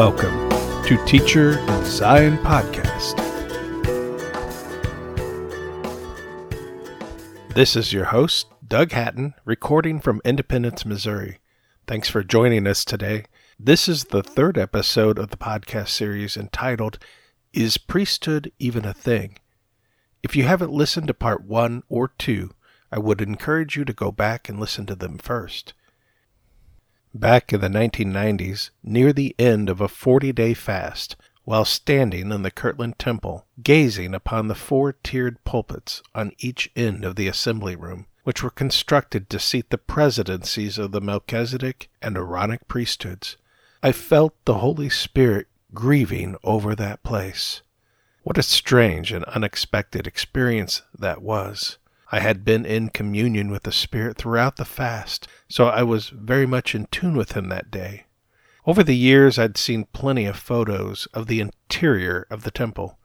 Welcome to Teacher in Zion Podcast. This is your host, Doug Hatton, recording from Independence, Missouri. Thanks for joining us today. This is the third episode of the podcast series entitled Is Priesthood Even a Thing? If you haven't listened to part one or two, I would encourage you to go back and listen to them first. Back in the 1990s, near the end of a 40 day fast, while standing in the Kirtland Temple, gazing upon the four tiered pulpits on each end of the assembly room, which were constructed to seat the presidencies of the Melchizedek and Aaronic priesthoods, I felt the Holy Spirit grieving over that place. What a strange and unexpected experience that was. I had been in communion with the Spirit throughout the fast, so I was very much in tune with Him that day. Over the years, I'd seen plenty of photos of the interior of the temple.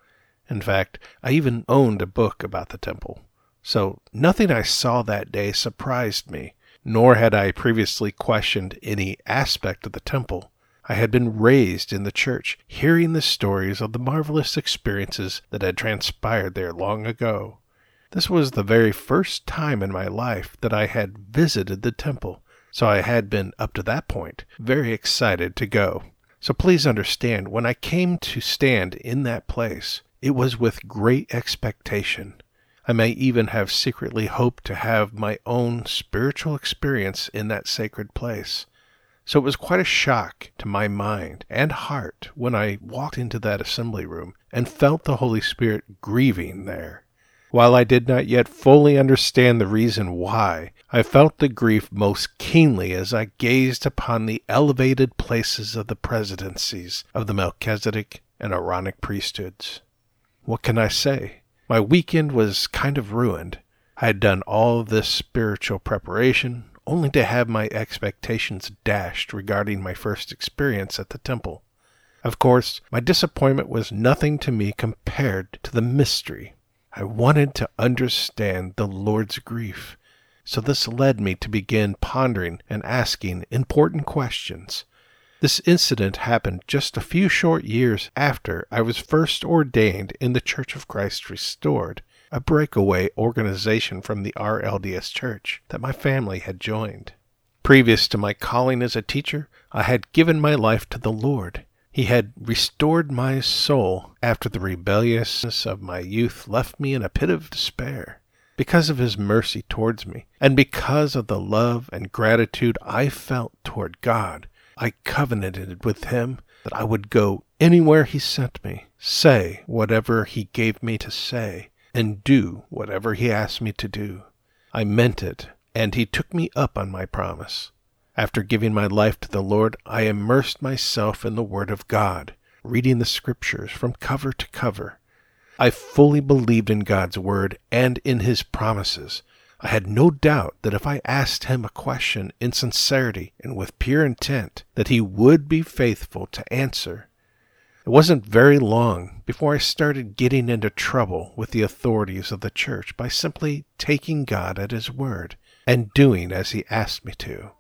In fact, I even owned a book about the temple. So nothing I saw that day surprised me, nor had I previously questioned any aspect of the temple. I had been raised in the church, hearing the stories of the marvelous experiences that had transpired there long ago. This was the very first time in my life that I had visited the temple, so I had been, up to that point, very excited to go. So please understand, when I came to stand in that place, it was with great expectation. I may even have secretly hoped to have my own spiritual experience in that sacred place. So it was quite a shock to my mind and heart when I walked into that assembly room and felt the Holy Spirit grieving there. While I did not yet fully understand the reason why, I felt the grief most keenly as I gazed upon the elevated places of the presidencies of the Melchizedek and Aaronic priesthoods. What can I say? My weekend was kind of ruined. I had done all this spiritual preparation only to have my expectations dashed regarding my first experience at the temple. Of course, my disappointment was nothing to me compared to the mystery I wanted to understand the Lord's grief. So this led me to begin pondering and asking important questions. This incident happened just a few short years after I was first ordained in the Church of Christ Restored, a breakaway organization from the RLDS Church that my family had joined. Previous to my calling as a teacher, I had given my life to the Lord he had restored my soul after the rebelliousness of my youth left me in a pit of despair. Because of his mercy towards me, and because of the love and gratitude I felt toward God, I covenanted with him that I would go anywhere he sent me, say whatever he gave me to say, and do whatever he asked me to do. I meant it, and he took me up on my promise. After giving my life to the Lord, I immersed myself in the Word of God, reading the Scriptures from cover to cover. I fully believed in God's Word and in His promises. I had no doubt that if I asked Him a question in sincerity and with pure intent, that He would be faithful to answer. It wasn't very long before I started getting into trouble with the authorities of the church by simply taking God at His word and doing as He asked me to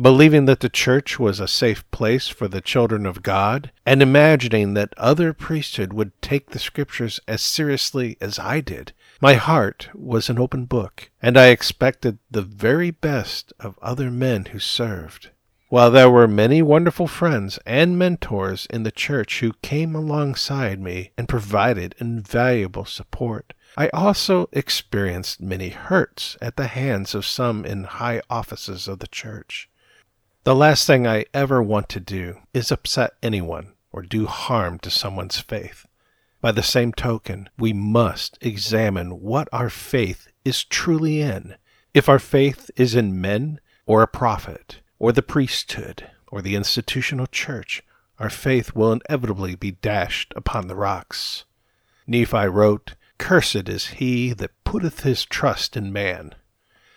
believing that the church was a safe place for the children of God, and imagining that other priesthood would take the scriptures as seriously as I did. My heart was an open book, and I expected the very best of other men who served. While there were many wonderful friends and mentors in the church who came alongside me and provided invaluable support, I also experienced many hurts at the hands of some in high offices of the church. The last thing I ever want to do is upset anyone or do harm to someone's faith. By the same token, we must examine what our faith is truly in. If our faith is in men, or a prophet, or the priesthood, or the institutional church, our faith will inevitably be dashed upon the rocks. Nephi wrote, Cursed is he that putteth his trust in man.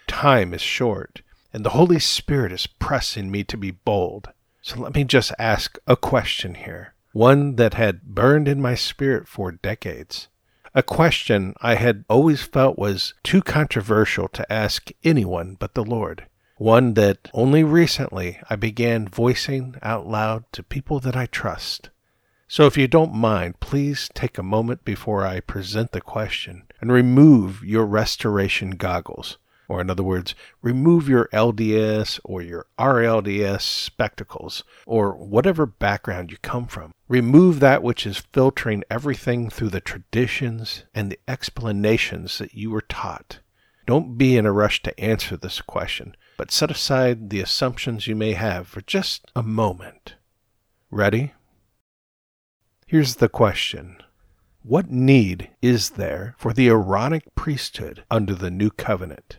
Time is short, and the Holy Spirit is pressing me to be bold. So let me just ask a question here, one that had burned in my spirit for decades. A question I had always felt was too controversial to ask anyone but the Lord. one that only recently I began voicing out loud to people that I trust. So if you don't mind, please take a moment before I present the question and remove your restoration goggles. Or, in other words, remove your LDS or your RLDS spectacles, or whatever background you come from. Remove that which is filtering everything through the traditions and the explanations that you were taught. Don't be in a rush to answer this question, but set aside the assumptions you may have for just a moment. Ready? Here's the question What need is there for the Aaronic priesthood under the new covenant?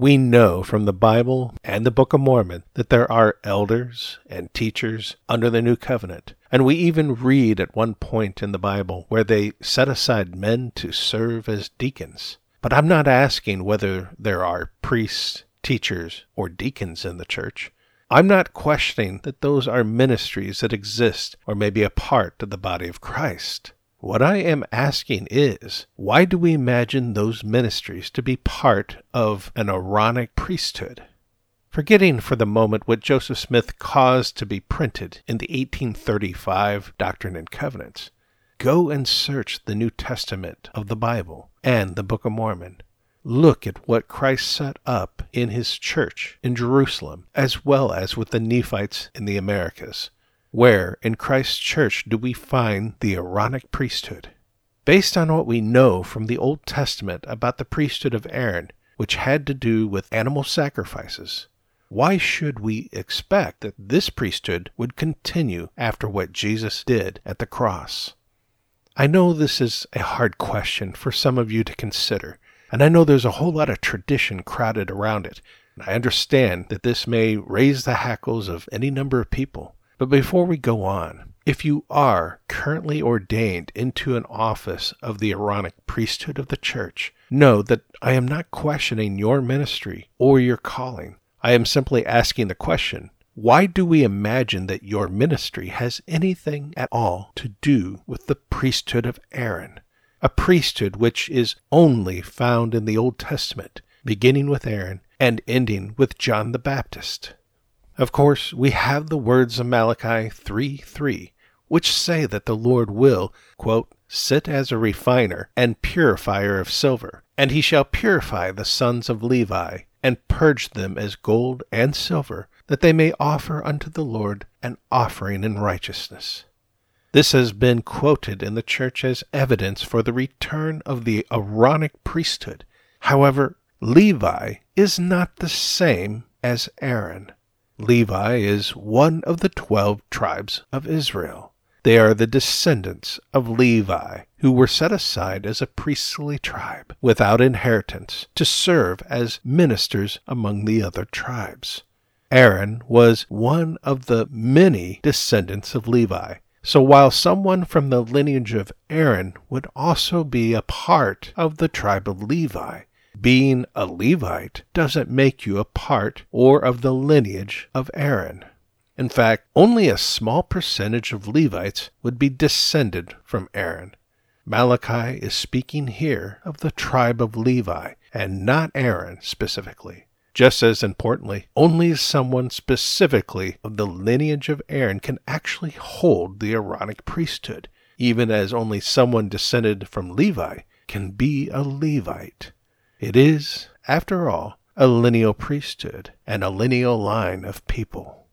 We know from the Bible and the Book of Mormon that there are elders and teachers under the new covenant. And we even read at one point in the Bible where they set aside men to serve as deacons. But I'm not asking whether there are priests, teachers, or deacons in the church. I'm not questioning that those are ministries that exist or may be a part of the body of Christ. What I am asking is, why do we imagine those ministries to be part of an Aaronic priesthood? Forgetting for the moment what Joseph Smith caused to be printed in the 1835 Doctrine and Covenants, go and search the New Testament of the Bible and the Book of Mormon. Look at what Christ set up in his church in Jerusalem, as well as with the Nephites in the Americas. Where in Christ's church do we find the Aaronic priesthood? Based on what we know from the Old Testament about the priesthood of Aaron, which had to do with animal sacrifices, why should we expect that this priesthood would continue after what Jesus did at the cross? I know this is a hard question for some of you to consider, and I know there's a whole lot of tradition crowded around it. I understand that this may raise the hackles of any number of people. But before we go on, if you are currently ordained into an office of the Aaronic priesthood of the church, know that I am not questioning your ministry or your calling. I am simply asking the question why do we imagine that your ministry has anything at all to do with the priesthood of Aaron? A priesthood which is only found in the Old Testament, beginning with Aaron and ending with John the Baptist. Of course, we have the words of Malachi 3 3, which say that the Lord will, quote, sit as a refiner and purifier of silver, and he shall purify the sons of Levi, and purge them as gold and silver, that they may offer unto the Lord an offering in righteousness. This has been quoted in the church as evidence for the return of the Aaronic priesthood. However, Levi is not the same as Aaron. Levi is one of the twelve tribes of Israel. They are the descendants of Levi, who were set aside as a priestly tribe without inheritance to serve as ministers among the other tribes. Aaron was one of the many descendants of Levi. So while someone from the lineage of Aaron would also be a part of the tribe of Levi, being a Levite doesn't make you a part or of the lineage of Aaron. In fact, only a small percentage of Levites would be descended from Aaron. Malachi is speaking here of the tribe of Levi and not Aaron specifically. Just as importantly, only someone specifically of the lineage of Aaron can actually hold the Aaronic priesthood, even as only someone descended from Levi can be a Levite. It is, after all, a lineal priesthood and a lineal line of people.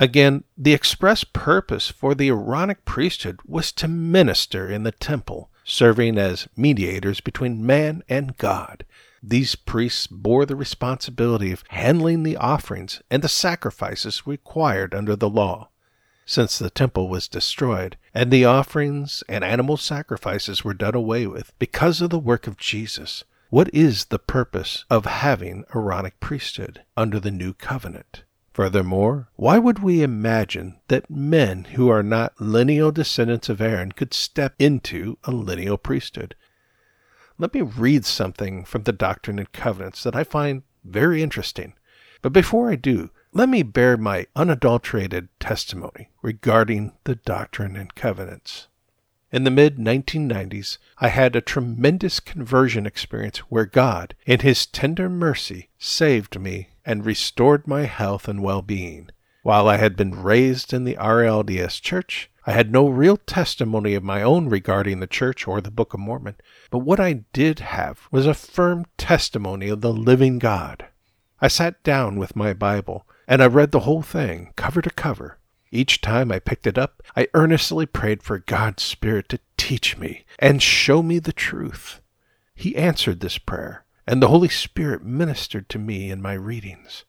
Again, the express purpose for the Aaronic priesthood was to minister in the temple, serving as mediators between man and God. These priests bore the responsibility of handling the offerings and the sacrifices required under the law. Since the temple was destroyed, and the offerings and animal sacrifices were done away with because of the work of Jesus, what is the purpose of having Aaronic priesthood under the new covenant? Furthermore, why would we imagine that men who are not lineal descendants of Aaron could step into a lineal priesthood? Let me read something from the Doctrine and Covenants that I find very interesting. But before I do, let me bear my unadulterated testimony regarding the Doctrine and Covenants. In the mid 1990s, I had a tremendous conversion experience where God, in His tender mercy, saved me and restored my health and well being. While I had been raised in the RLDS church, I had no real testimony of my own regarding the church or the Book of Mormon, but what I did have was a firm testimony of the living God. I sat down with my Bible, and I read the whole thing, cover to cover. Each time I picked it up, I earnestly prayed for God's Spirit to teach me and show me the truth. He answered this prayer, and the Holy Spirit ministered to me in my readings.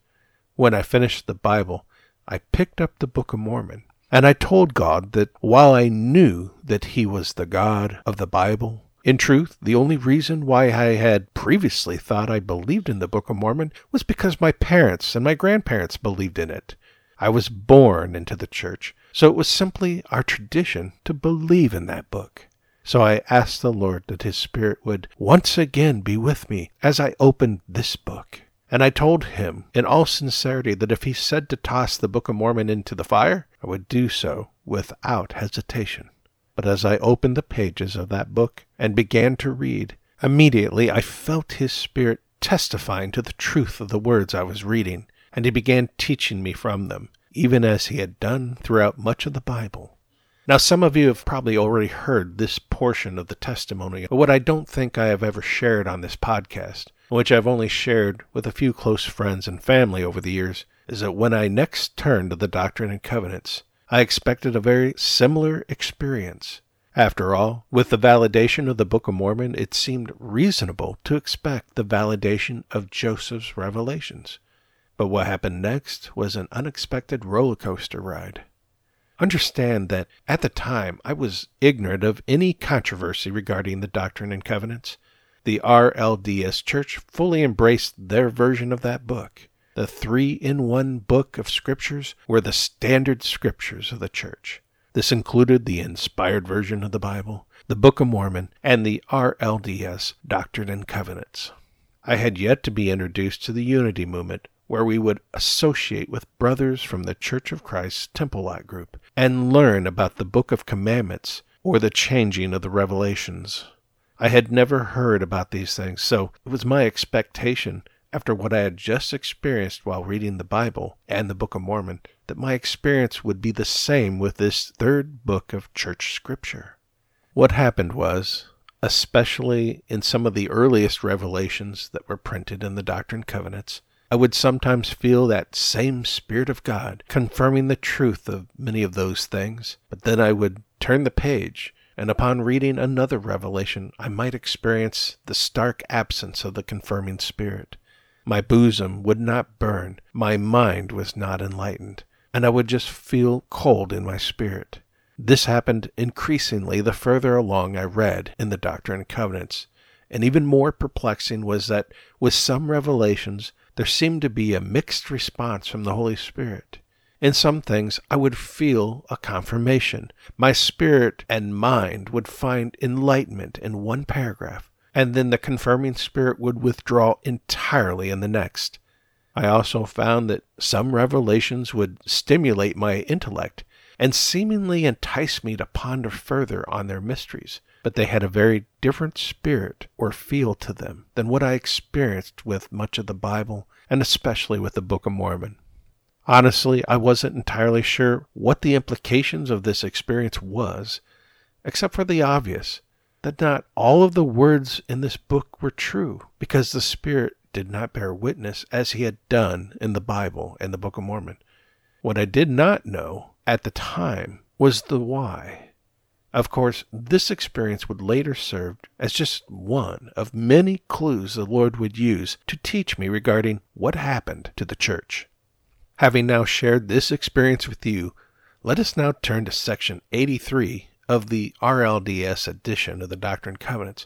When I finished the Bible, I picked up the Book of Mormon and I told God that while I knew that He was the God of the Bible, in truth, the only reason why I had previously thought I believed in the Book of Mormon was because my parents and my grandparents believed in it. I was born into the church, so it was simply our tradition to believe in that book. So I asked the Lord that His Spirit would once again be with me as I opened this book. And I told him in all sincerity that if he said to toss the Book of Mormon into the fire, I would do so without hesitation. But as I opened the pages of that book and began to read, immediately I felt his spirit testifying to the truth of the words I was reading, and he began teaching me from them, even as he had done throughout much of the Bible. Now, some of you have probably already heard this portion of the testimony of what I don't think I have ever shared on this podcast which I've only shared with a few close friends and family over the years, is that when I next turned to the Doctrine and Covenants, I expected a very similar experience. After all, with the validation of the Book of Mormon, it seemed reasonable to expect the validation of Joseph's revelations. But what happened next was an unexpected roller coaster ride. Understand that at the time I was ignorant of any controversy regarding the Doctrine and Covenants the RLDS Church fully embraced their version of that book. The three in one book of scriptures were the standard scriptures of the church. This included the inspired version of the Bible, the Book of Mormon, and the RLDS Doctrine and Covenants. I had yet to be introduced to the Unity movement, where we would associate with brothers from the Church of Christ Temple Lot group and learn about the Book of Commandments or the changing of the Revelations. I had never heard about these things, so it was my expectation, after what I had just experienced while reading the Bible and the Book of Mormon, that my experience would be the same with this third book of church scripture. What happened was, especially in some of the earliest revelations that were printed in the Doctrine and Covenants, I would sometimes feel that same Spirit of God confirming the truth of many of those things, but then I would turn the page and upon reading another revelation, I might experience the stark absence of the confirming spirit. My bosom would not burn, my mind was not enlightened, and I would just feel cold in my spirit. This happened increasingly the further along I read in the Doctrine and Covenants, and even more perplexing was that with some revelations there seemed to be a mixed response from the Holy Spirit. In some things, I would feel a confirmation. My spirit and mind would find enlightenment in one paragraph, and then the confirming spirit would withdraw entirely in the next. I also found that some revelations would stimulate my intellect and seemingly entice me to ponder further on their mysteries, but they had a very different spirit or feel to them than what I experienced with much of the Bible and especially with the Book of Mormon. Honestly, I wasn't entirely sure what the implications of this experience was, except for the obvious that not all of the words in this book were true, because the Spirit did not bear witness as he had done in the Bible and the Book of Mormon. What I did not know at the time was the why. Of course, this experience would later serve as just one of many clues the Lord would use to teach me regarding what happened to the church. Having now shared this experience with you, let us now turn to section 83 of the RLDS edition of the Doctrine and Covenants,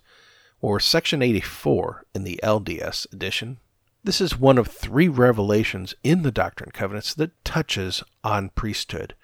or section 84 in the LDS edition. This is one of three revelations in the Doctrine and Covenants that touches on priesthood.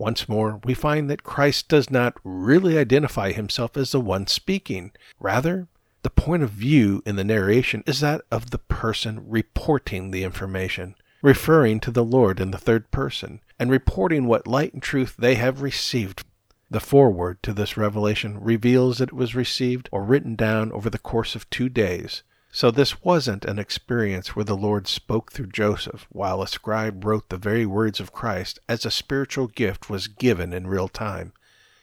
Once more, we find that Christ does not really identify himself as the one speaking. Rather, the point of view in the narration is that of the person reporting the information referring to the Lord in the third person, and reporting what light and truth they have received. The foreword to this revelation reveals that it was received or written down over the course of two days. So this wasn't an experience where the Lord spoke through Joseph while a scribe wrote the very words of Christ as a spiritual gift was given in real time.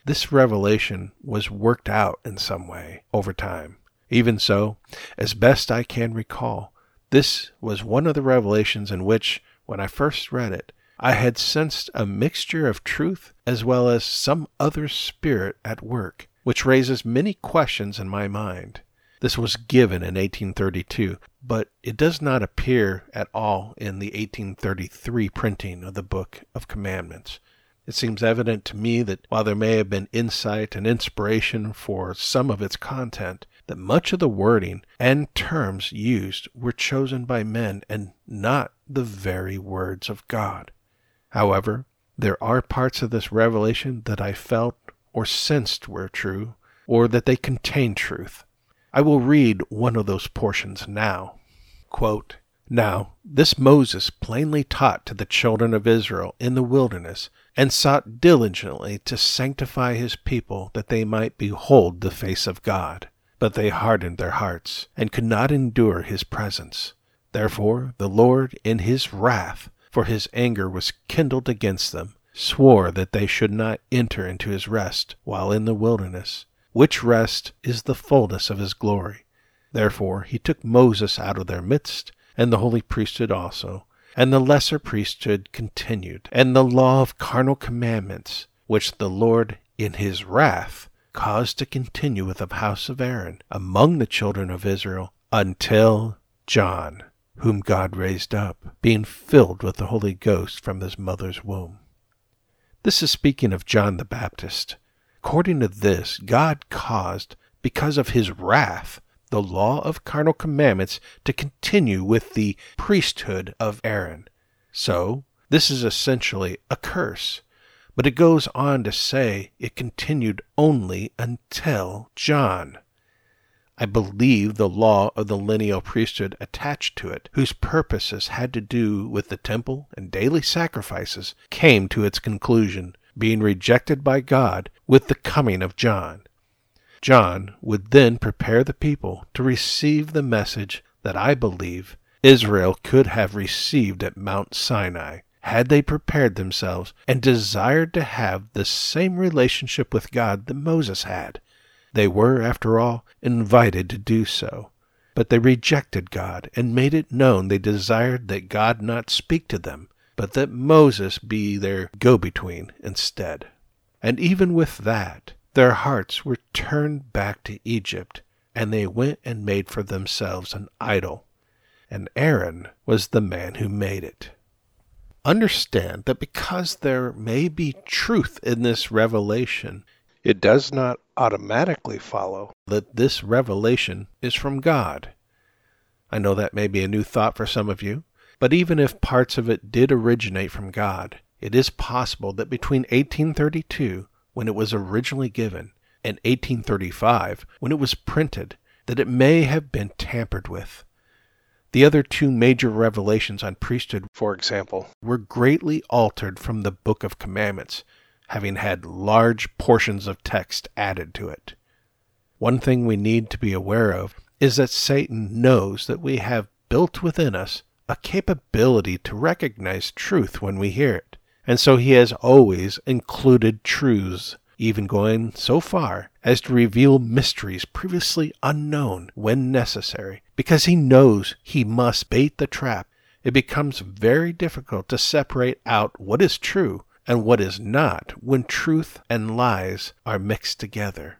This revelation was worked out in some way over time. Even so, as best I can recall, this was one of the revelations in which, when I first read it, I had sensed a mixture of truth as well as some other spirit at work, which raises many questions in my mind. This was given in 1832, but it does not appear at all in the 1833 printing of the Book of Commandments. It seems evident to me that while there may have been insight and inspiration for some of its content, that much of the wording and terms used were chosen by men and not the very words of God. However, there are parts of this revelation that I felt or sensed were true, or that they contain truth. I will read one of those portions now. Quote, now, this Moses plainly taught to the children of Israel in the wilderness, and sought diligently to sanctify his people that they might behold the face of God. But they hardened their hearts, and could not endure his presence. Therefore the Lord in his wrath for his anger was kindled against them, swore that they should not enter into his rest while in the wilderness, which rest is the fullness of his glory. Therefore he took Moses out of their midst, and the holy priesthood also, and the lesser priesthood continued, and the law of carnal commandments, which the Lord in his wrath caused to continue with the house of Aaron among the children of Israel until John whom God raised up, being filled with the Holy Ghost from his mother's womb. This is speaking of John the Baptist. According to this, God caused, because of his wrath, the law of carnal commandments to continue with the priesthood of Aaron. So, this is essentially a curse. But it goes on to say it continued only until John. I believe the law of the lineal priesthood attached to it, whose purposes had to do with the temple and daily sacrifices, came to its conclusion, being rejected by God with the coming of John. John would then prepare the people to receive the message that I believe Israel could have received at Mount Sinai had they prepared themselves and desired to have the same relationship with God that Moses had. They were, after all, invited to do so. But they rejected God and made it known they desired that God not speak to them, but that Moses be their go between instead. And even with that, their hearts were turned back to Egypt, and they went and made for themselves an idol. And Aaron was the man who made it. Understand that because there may be truth in this revelation, it does not automatically follow that this revelation is from God. I know that may be a new thought for some of you, but even if parts of it did originate from God, it is possible that between 1832, when it was originally given, and 1835, when it was printed, that it may have been tampered with. The other two major revelations on priesthood, for example, were greatly altered from the Book of Commandments, having had large portions of text added to it. One thing we need to be aware of is that Satan knows that we have built within us a capability to recognize truth when we hear it, and so he has always included truths, even going so far as to reveal mysteries previously unknown when necessary, because he knows he must bait the trap. It becomes very difficult to separate out what is true and what is not when truth and lies are mixed together.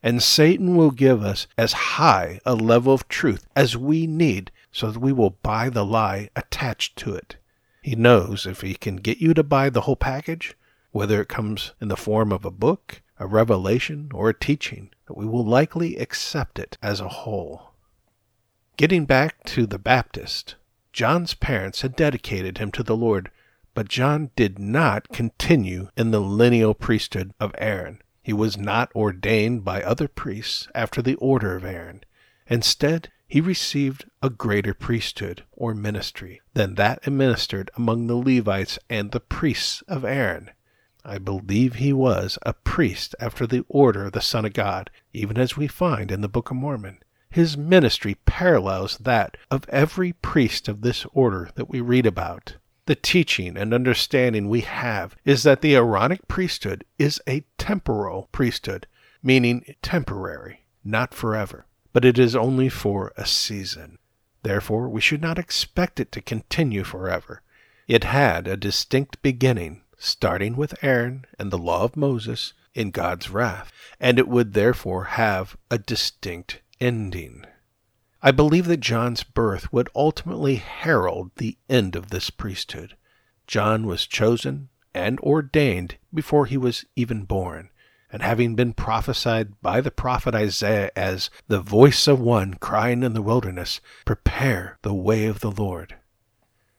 And Satan will give us as high a level of truth as we need so that we will buy the lie attached to it. He knows if he can get you to buy the whole package, whether it comes in the form of a book, a revelation, or a teaching, that we will likely accept it as a whole. Getting back to the Baptist, John's parents had dedicated him to the Lord but John did not continue in the lineal priesthood of Aaron. He was not ordained by other priests after the order of Aaron. Instead, he received a greater priesthood or ministry than that administered among the Levites and the priests of Aaron. I believe he was a priest after the order of the Son of God, even as we find in the Book of Mormon. His ministry parallels that of every priest of this order that we read about. The teaching and understanding we have is that the Aaronic priesthood is a temporal priesthood, meaning temporary, not forever, but it is only for a season. Therefore, we should not expect it to continue forever. It had a distinct beginning, starting with Aaron and the law of Moses in God's wrath, and it would therefore have a distinct ending. I believe that John's birth would ultimately herald the end of this priesthood. John was chosen and ordained before he was even born, and having been prophesied by the prophet Isaiah as the voice of one crying in the wilderness, Prepare the way of the Lord.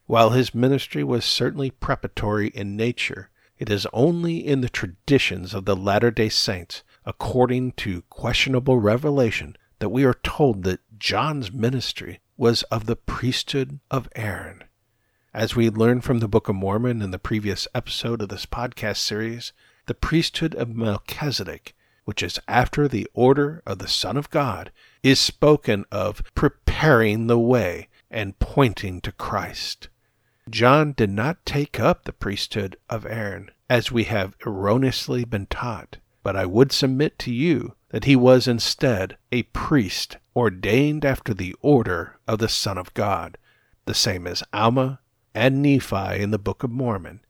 While his ministry was certainly preparatory in nature, it is only in the traditions of the Latter day Saints, according to questionable revelation, that we are told that John's ministry was of the priesthood of Aaron. As we learned from the Book of Mormon in the previous episode of this podcast series, the priesthood of Melchizedek, which is after the order of the Son of God, is spoken of preparing the way and pointing to Christ. John did not take up the priesthood of Aaron, as we have erroneously been taught, but I would submit to you that he was instead a priest ordained after the order of the Son of God, the same as Alma and Nephi in the Book of Mormon.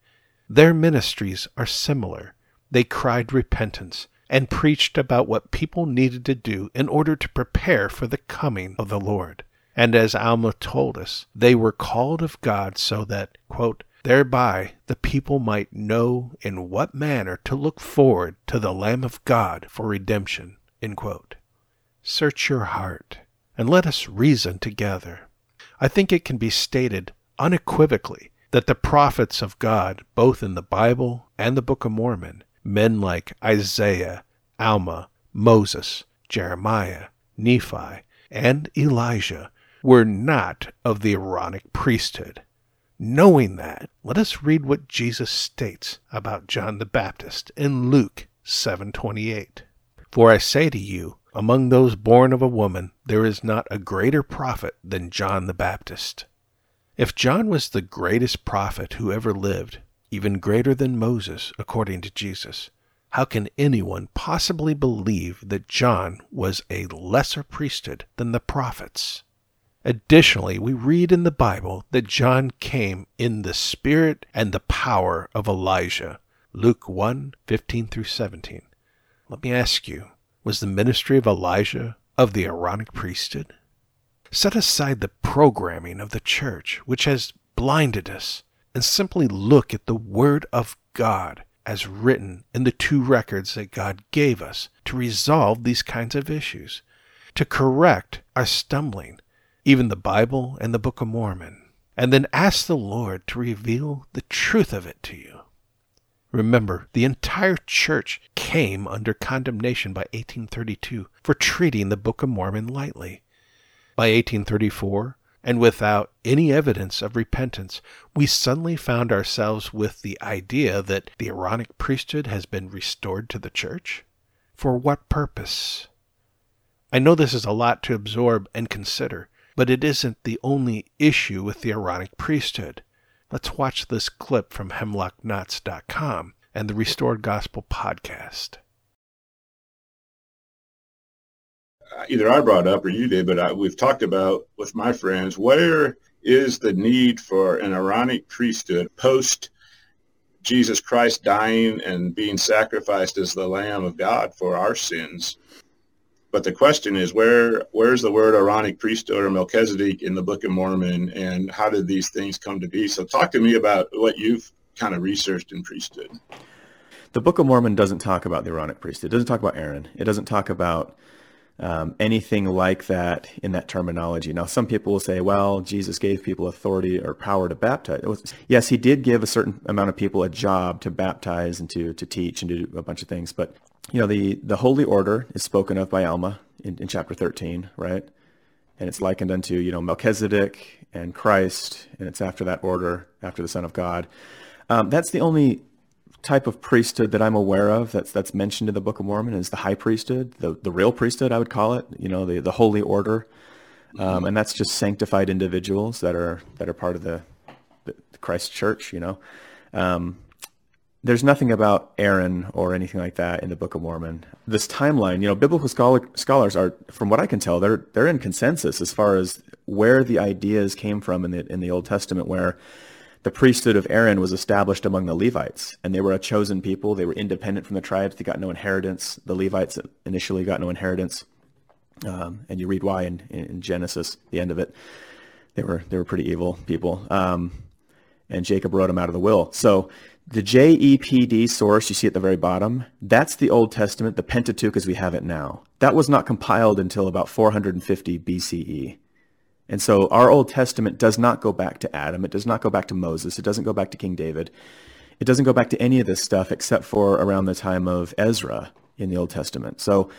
Their ministries are similar. They cried repentance and preached about what people needed to do in order to prepare for the coming of the Lord. And as Alma told us, they were called of God so that, quote, Thereby the people might know in what manner to look forward to the Lamb of God for redemption. Search your heart, and let us reason together. I think it can be stated unequivocally that the prophets of God, both in the Bible and the Book of Mormon, men like Isaiah, Alma, Moses, Jeremiah, Nephi, and Elijah, were not of the Aaronic priesthood. Knowing that, let us read what Jesus states about John the Baptist in Luke 7:28. For I say to you, among those born of a woman there is not a greater prophet than John the Baptist. If John was the greatest prophet who ever lived, even greater than Moses, according to Jesus, how can anyone possibly believe that John was a lesser priesthood than the prophets? Additionally, we read in the Bible that John came in the spirit and the power of Elijah. Luke 1 15 through 17. Let me ask you, was the ministry of Elijah of the Aaronic priesthood? Set aside the programming of the church, which has blinded us, and simply look at the Word of God as written in the two records that God gave us to resolve these kinds of issues, to correct our stumbling even the Bible and the Book of Mormon, and then ask the Lord to reveal the truth of it to you. Remember, the entire church came under condemnation by 1832 for treating the Book of Mormon lightly. By 1834, and without any evidence of repentance, we suddenly found ourselves with the idea that the Aaronic priesthood has been restored to the church? For what purpose? I know this is a lot to absorb and consider, but it isn't the only issue with the Aaronic priesthood. Let's watch this clip from hemlockknots.com and the Restored Gospel podcast. Either I brought up or you did, but I, we've talked about with my friends where is the need for an Aaronic priesthood post Jesus Christ dying and being sacrificed as the Lamb of God for our sins? But the question is, where where's the word Aaronic priesthood or Melchizedek in the Book of Mormon, and how did these things come to be? So, talk to me about what you've kind of researched in priesthood. The Book of Mormon doesn't talk about the Aaronic priesthood. It doesn't talk about Aaron. It doesn't talk about um, anything like that in that terminology. Now, some people will say, well, Jesus gave people authority or power to baptize. Was, yes, he did give a certain amount of people a job to baptize and to, to teach and to do a bunch of things, but you know, the, the holy order is spoken of by Alma in, in chapter 13, right? And it's likened unto, you know, Melchizedek and Christ, and it's after that order, after the Son of God. Um, that's the only type of priesthood that I'm aware of that's that's mentioned in the Book of Mormon is the high priesthood, the the real priesthood, I would call it. You know, the the holy order, um, and that's just sanctified individuals that are that are part of the, the Christ Church. You know, um, there's nothing about Aaron or anything like that in the Book of Mormon. This timeline, you know, biblical scholar, scholars are, from what I can tell, they're they're in consensus as far as where the ideas came from in the in the Old Testament, where the priesthood of Aaron was established among the Levites, and they were a chosen people. They were independent from the tribes. They got no inheritance. The Levites initially got no inheritance, um, and you read why in, in, Genesis, the end of it. They were they were pretty evil people, um, and Jacob wrote them out of the will. So the JEPD source you see at the very bottom, that's the Old Testament, the Pentateuch as we have it now. That was not compiled until about 450 BCE. And so our Old Testament does not go back to Adam. It does not go back to Moses. It doesn't go back to King David. It doesn't go back to any of this stuff except for around the time of Ezra in the Old Testament. So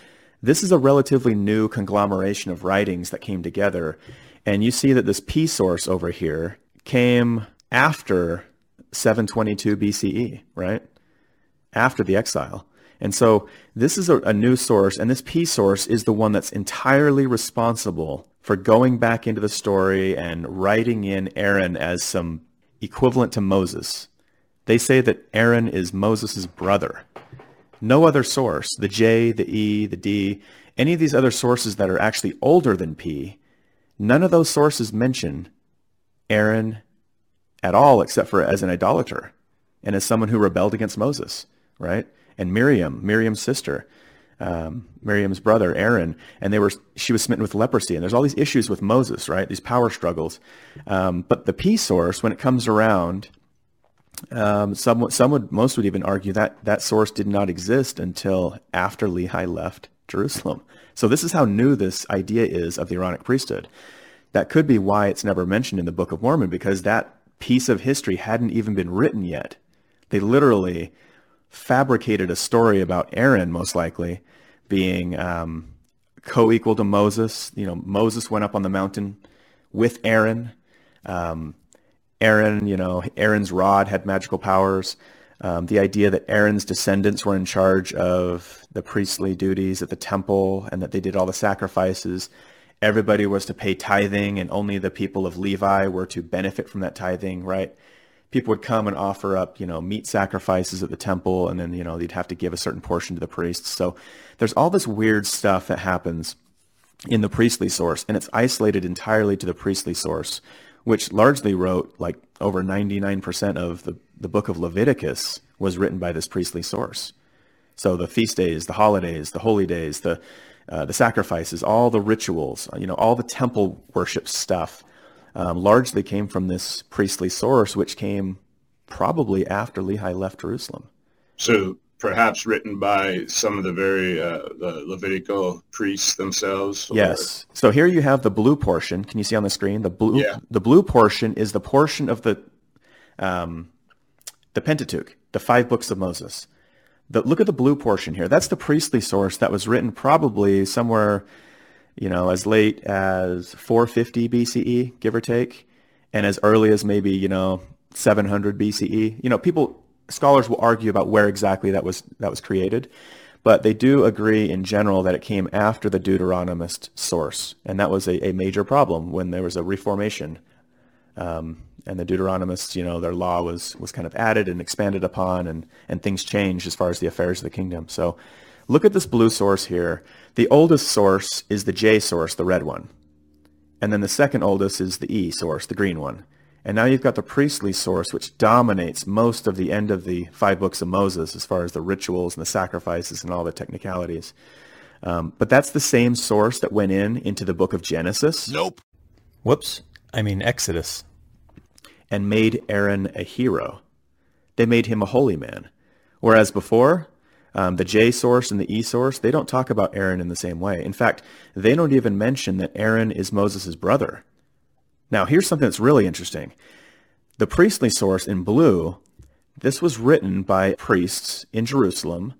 this is a relatively new conglomeration of writings that came together. And you see that this P source over here came after 722 BCE, right? After the exile. And so this is a, a, new source, and this P source is the one that's entirely responsible for going back into the story and writing in Aaron as some equivalent to Moses. They say that Aaron is Moses' brother. No other source, the J, the E, the D, any of these other sources that are actually older than P, none of those sources mention Aaron at all except for as an idolater and as someone who rebelled against Moses, right? And Miriam, Miriam's sister, um, Miriam's brother, Aaron, and they were she was smitten with leprosy. And there's all these issues with Moses, right? These power struggles. Um, but the P source, when it comes around, um, some some would most would even argue that that source did not exist until after Lehi left Jerusalem. So this is how new this idea is of the Aaronic priesthood. That could be why it's never mentioned in the Book of Mormon, because that piece of history hadn't even been written yet. They literally fabricated a story about Aaron, most likely, being um, co-equal to Moses. You know, Moses went up on the mountain with Aaron. Um, Aaron, you know, Aaron's rod had magical powers. Um, the idea that Aaron's descendants were in charge of the priestly duties at the temple and that they did all the sacrifices. Everybody was to pay tithing and only the people of Levi were to benefit from that tithing, right? People would come and offer up, you know, meat sacrifices at the temple, and then, you know, they'd have to give a certain portion to the priests. So there's all this weird stuff that happens in the priestly source, and it's isolated entirely to the priestly source, which largely wrote like over 99% of the, the book of Leviticus was written by this priestly source. So the feast days, the holidays, the holy days, the uh, the sacrifices, all the rituals, you know, all the temple worship stuff um, largely came from this priestly source, which came probably after Lehi left Jerusalem. So perhaps written by some of the very uh, the Levitical priests themselves. Or... Yes. So here you have the blue portion. Can you see on the screen the blue? Yeah. The blue portion is the portion of the um, the Pentateuch, the five books of Moses. The, look at the blue portion here. That's the priestly source that was written probably somewhere you know, as late as 450 BCE, give or take, and as early as maybe, you know, 700 BCE. You know, people, scholars will argue about where exactly that was, that was created, but they do agree in general that it came after the Deuteronomist source. And that was a, a major problem when there was a reformation. Um, and the Deuteronomists, you know, their law was, was kind of added and expanded upon and, and things changed as far as the affairs of the kingdom. So look at this blue source here. The oldest source is the J source, the red one. And then the second oldest is the E source, the green one. And now you've got the priestly source, which dominates most of the end of the five books of Moses as far as the rituals and the sacrifices and all the technicalities. Um, but that's the same source that went in into the book of Genesis. Nope. Whoops. I mean Exodus. And made Aaron a hero. They made him a holy man. Whereas before, um, the J source and the E source, they don't talk about Aaron in the same way. In fact, they don't even mention that Aaron is Moses' brother. Now, here's something that's really interesting. The priestly source in blue, this was written by priests in Jerusalem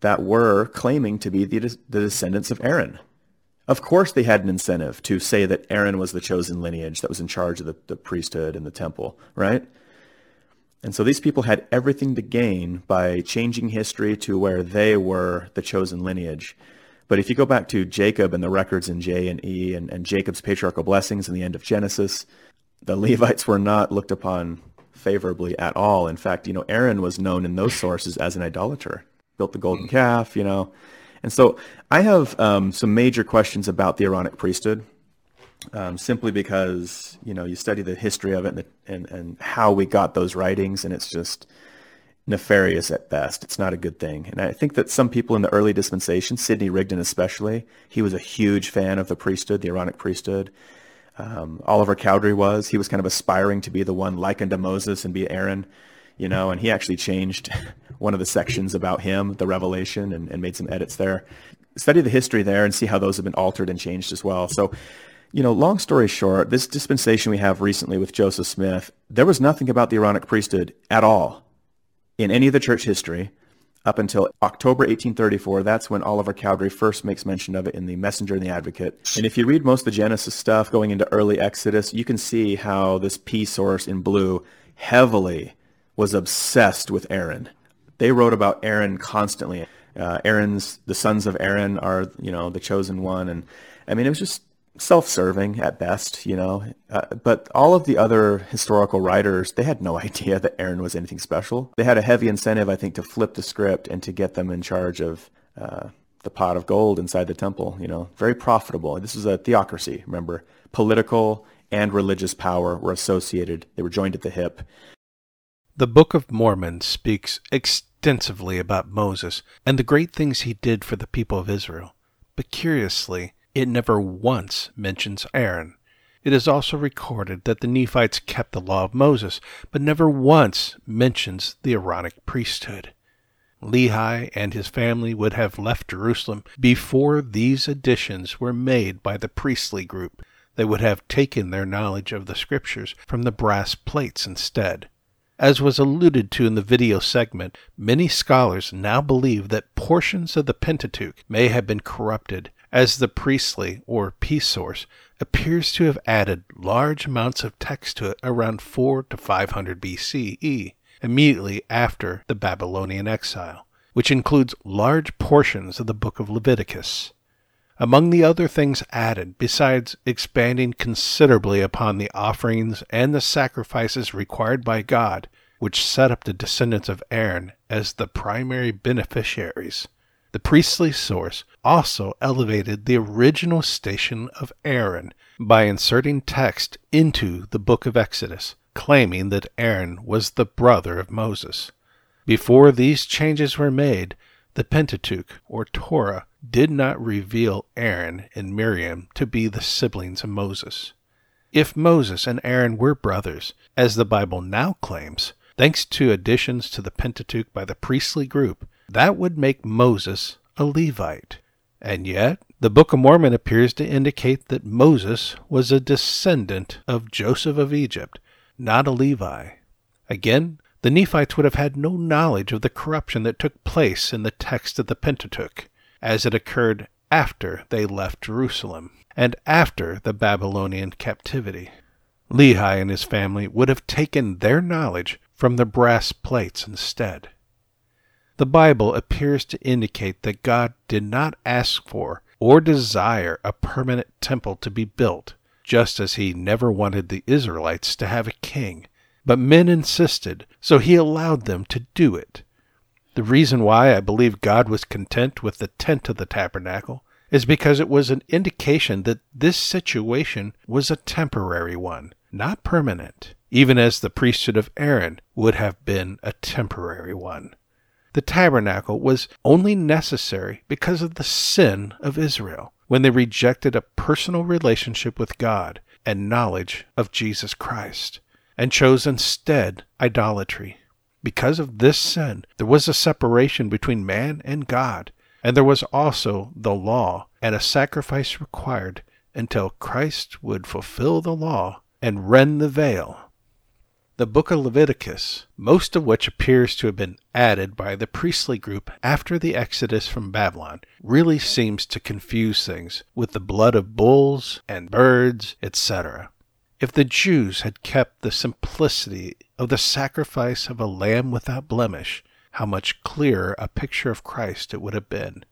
that were claiming to be the, the descendants of Aaron. Of course, they had an incentive to say that Aaron was the chosen lineage that was in charge of the, the priesthood and the temple, right? And so these people had everything to gain by changing history to where they were the chosen lineage. But if you go back to Jacob and the records in J and E and, and Jacob's patriarchal blessings in the end of Genesis, the Levites were not looked upon favorably at all. In fact, you know, Aaron was known in those sources as an idolater, built the golden calf, you know. And so I have um, some major questions about the Aaronic priesthood, um, simply because, you know, you study the history of it and, the, and, and how we got those writings, and it's just nefarious at best. It's not a good thing. And I think that some people in the early dispensation, Sidney Rigdon especially, he was a huge fan of the priesthood, the Aaronic priesthood. Um, Oliver Cowdery was. He was kind of aspiring to be the one like unto Moses and be Aaron, you know, and he actually changed one of the sections about him, the Revelation, and, and made some edits there. Study the history there and see how those have been altered and changed as well. So, you know, long story short, this dispensation we have recently with Joseph Smith, there was nothing about the Aaronic priesthood at all in any of the church history up until October 1834. That's when Oliver Cowdery first makes mention of it in the Messenger and the Advocate. And if you read most of the Genesis stuff going into early Exodus, you can see how this P source in blue heavily was obsessed with Aaron. They wrote about Aaron constantly. Uh, Aaron's the sons of Aaron are you know the chosen one, and I mean it was just self-serving at best, you know. Uh, but all of the other historical writers, they had no idea that Aaron was anything special. They had a heavy incentive, I think, to flip the script and to get them in charge of uh, the pot of gold inside the temple. You know, very profitable. This is a theocracy. Remember, political and religious power were associated. They were joined at the hip. The Book of Mormon speaks extensively about Moses and the great things he did for the people of Israel. But curiously, it never once mentions Aaron. It is also recorded that the Nephites kept the law of Moses, but never once mentions the Aaronic priesthood. Lehi and his family would have left Jerusalem before these additions were made by the priestly group. They would have taken their knowledge of the scriptures from the brass plates instead. As was alluded to in the video segment, many scholars now believe that portions of the Pentateuch may have been corrupted as the priestly or P source appears to have added large amounts of text to it around 4 to 500 BCE, immediately after the Babylonian exile, which includes large portions of the book of Leviticus. Among the other things added, besides expanding considerably upon the offerings and the sacrifices required by God, which set up the descendants of Aaron as the primary beneficiaries, the priestly source also elevated the original station of Aaron by inserting text into the book of Exodus, claiming that Aaron was the brother of Moses. Before these changes were made, the Pentateuch, or Torah, did not reveal Aaron and Miriam to be the siblings of Moses. If Moses and Aaron were brothers, as the Bible now claims, thanks to additions to the Pentateuch by the priestly group, that would make Moses a Levite. And yet, the Book of Mormon appears to indicate that Moses was a descendant of Joseph of Egypt, not a Levi. Again, the Nephites would have had no knowledge of the corruption that took place in the text of the Pentateuch, as it occurred after they left Jerusalem and after the Babylonian captivity. Lehi and his family would have taken their knowledge from the brass plates instead. The Bible appears to indicate that God did not ask for or desire a permanent temple to be built, just as he never wanted the Israelites to have a king. But men insisted, so he allowed them to do it. The reason why I believe God was content with the tent of the tabernacle is because it was an indication that this situation was a temporary one, not permanent, even as the priesthood of Aaron would have been a temporary one. The tabernacle was only necessary because of the sin of Israel when they rejected a personal relationship with God and knowledge of Jesus Christ and chose instead idolatry. Because of this sin, there was a separation between man and God, and there was also the law and a sacrifice required until Christ would fulfill the law and rend the veil the book of Leviticus, most of which appears to have been added by the priestly group after the exodus from Babylon, really seems to confuse things with the blood of bulls and birds, etc. If the Jews had kept the simplicity of the sacrifice of a lamb without blemish, how much clearer a picture of Christ it would have been.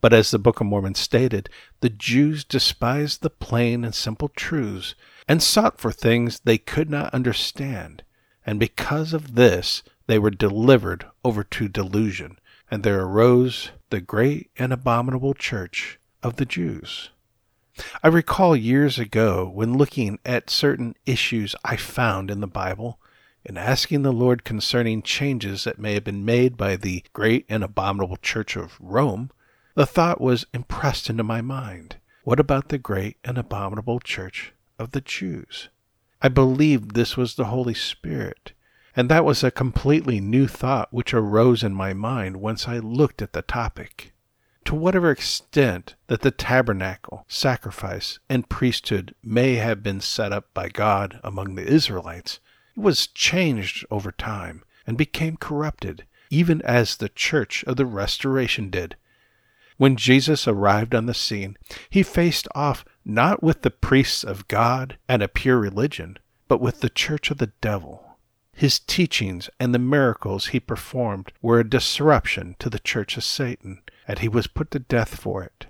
But as the Book of Mormon stated, the Jews despised the plain and simple truths and sought for things they could not understand. And because of this, they were delivered over to delusion, and there arose the great and abominable church of the Jews. I recall years ago when looking at certain issues I found in the Bible and asking the Lord concerning changes that may have been made by the great and abominable church of Rome, the thought was impressed into my mind. What about the great and abominable church of the Jews? I believed this was the Holy Spirit, and that was a completely new thought which arose in my mind once I looked at the topic to whatever extent that the tabernacle, sacrifice, and priesthood may have been set up by God among the Israelites, it was changed over time and became corrupted, even as the church of the Restoration did. When Jesus arrived on the scene, he faced off not with the priests of God and a pure religion, but with the church of the devil. His teachings and the miracles he performed were a disruption to the church of Satan, and he was put to death for it.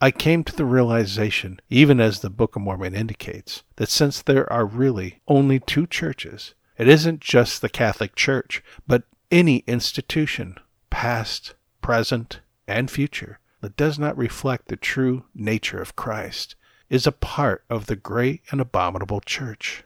I came to the realization, even as the Book of Mormon indicates, that since there are really only two churches, it isn't just the Catholic Church, but any institution, past, present, and future, that does not reflect the true nature of Christ, is a part of the great and abominable church.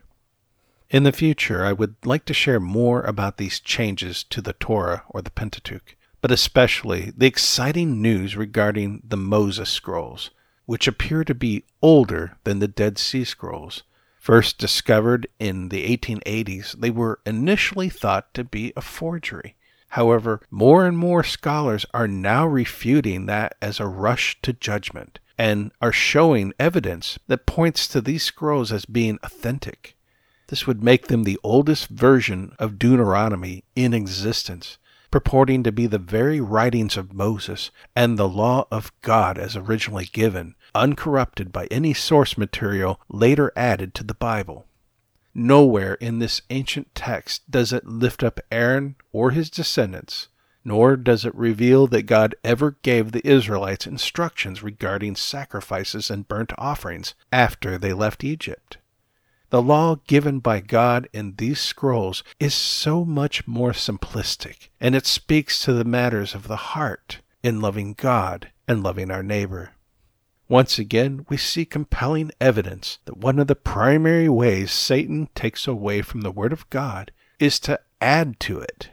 In the future, I would like to share more about these changes to the Torah or the Pentateuch but especially the exciting news regarding the Moses Scrolls, which appear to be older than the Dead Sea Scrolls. First discovered in the 1880s, they were initially thought to be a forgery. However, more and more scholars are now refuting that as a rush to judgment and are showing evidence that points to these scrolls as being authentic. This would make them the oldest version of Deuteronomy in existence purporting to be the very writings of Moses and the law of God as originally given, uncorrupted by any source material later added to the Bible. Nowhere in this ancient text does it lift up Aaron or his descendants, nor does it reveal that God ever gave the Israelites instructions regarding sacrifices and burnt offerings after they left Egypt. The law given by God in these scrolls is so much more simplistic, and it speaks to the matters of the heart in loving God and loving our neighbor. Once again, we see compelling evidence that one of the primary ways Satan takes away from the Word of God is to add to it,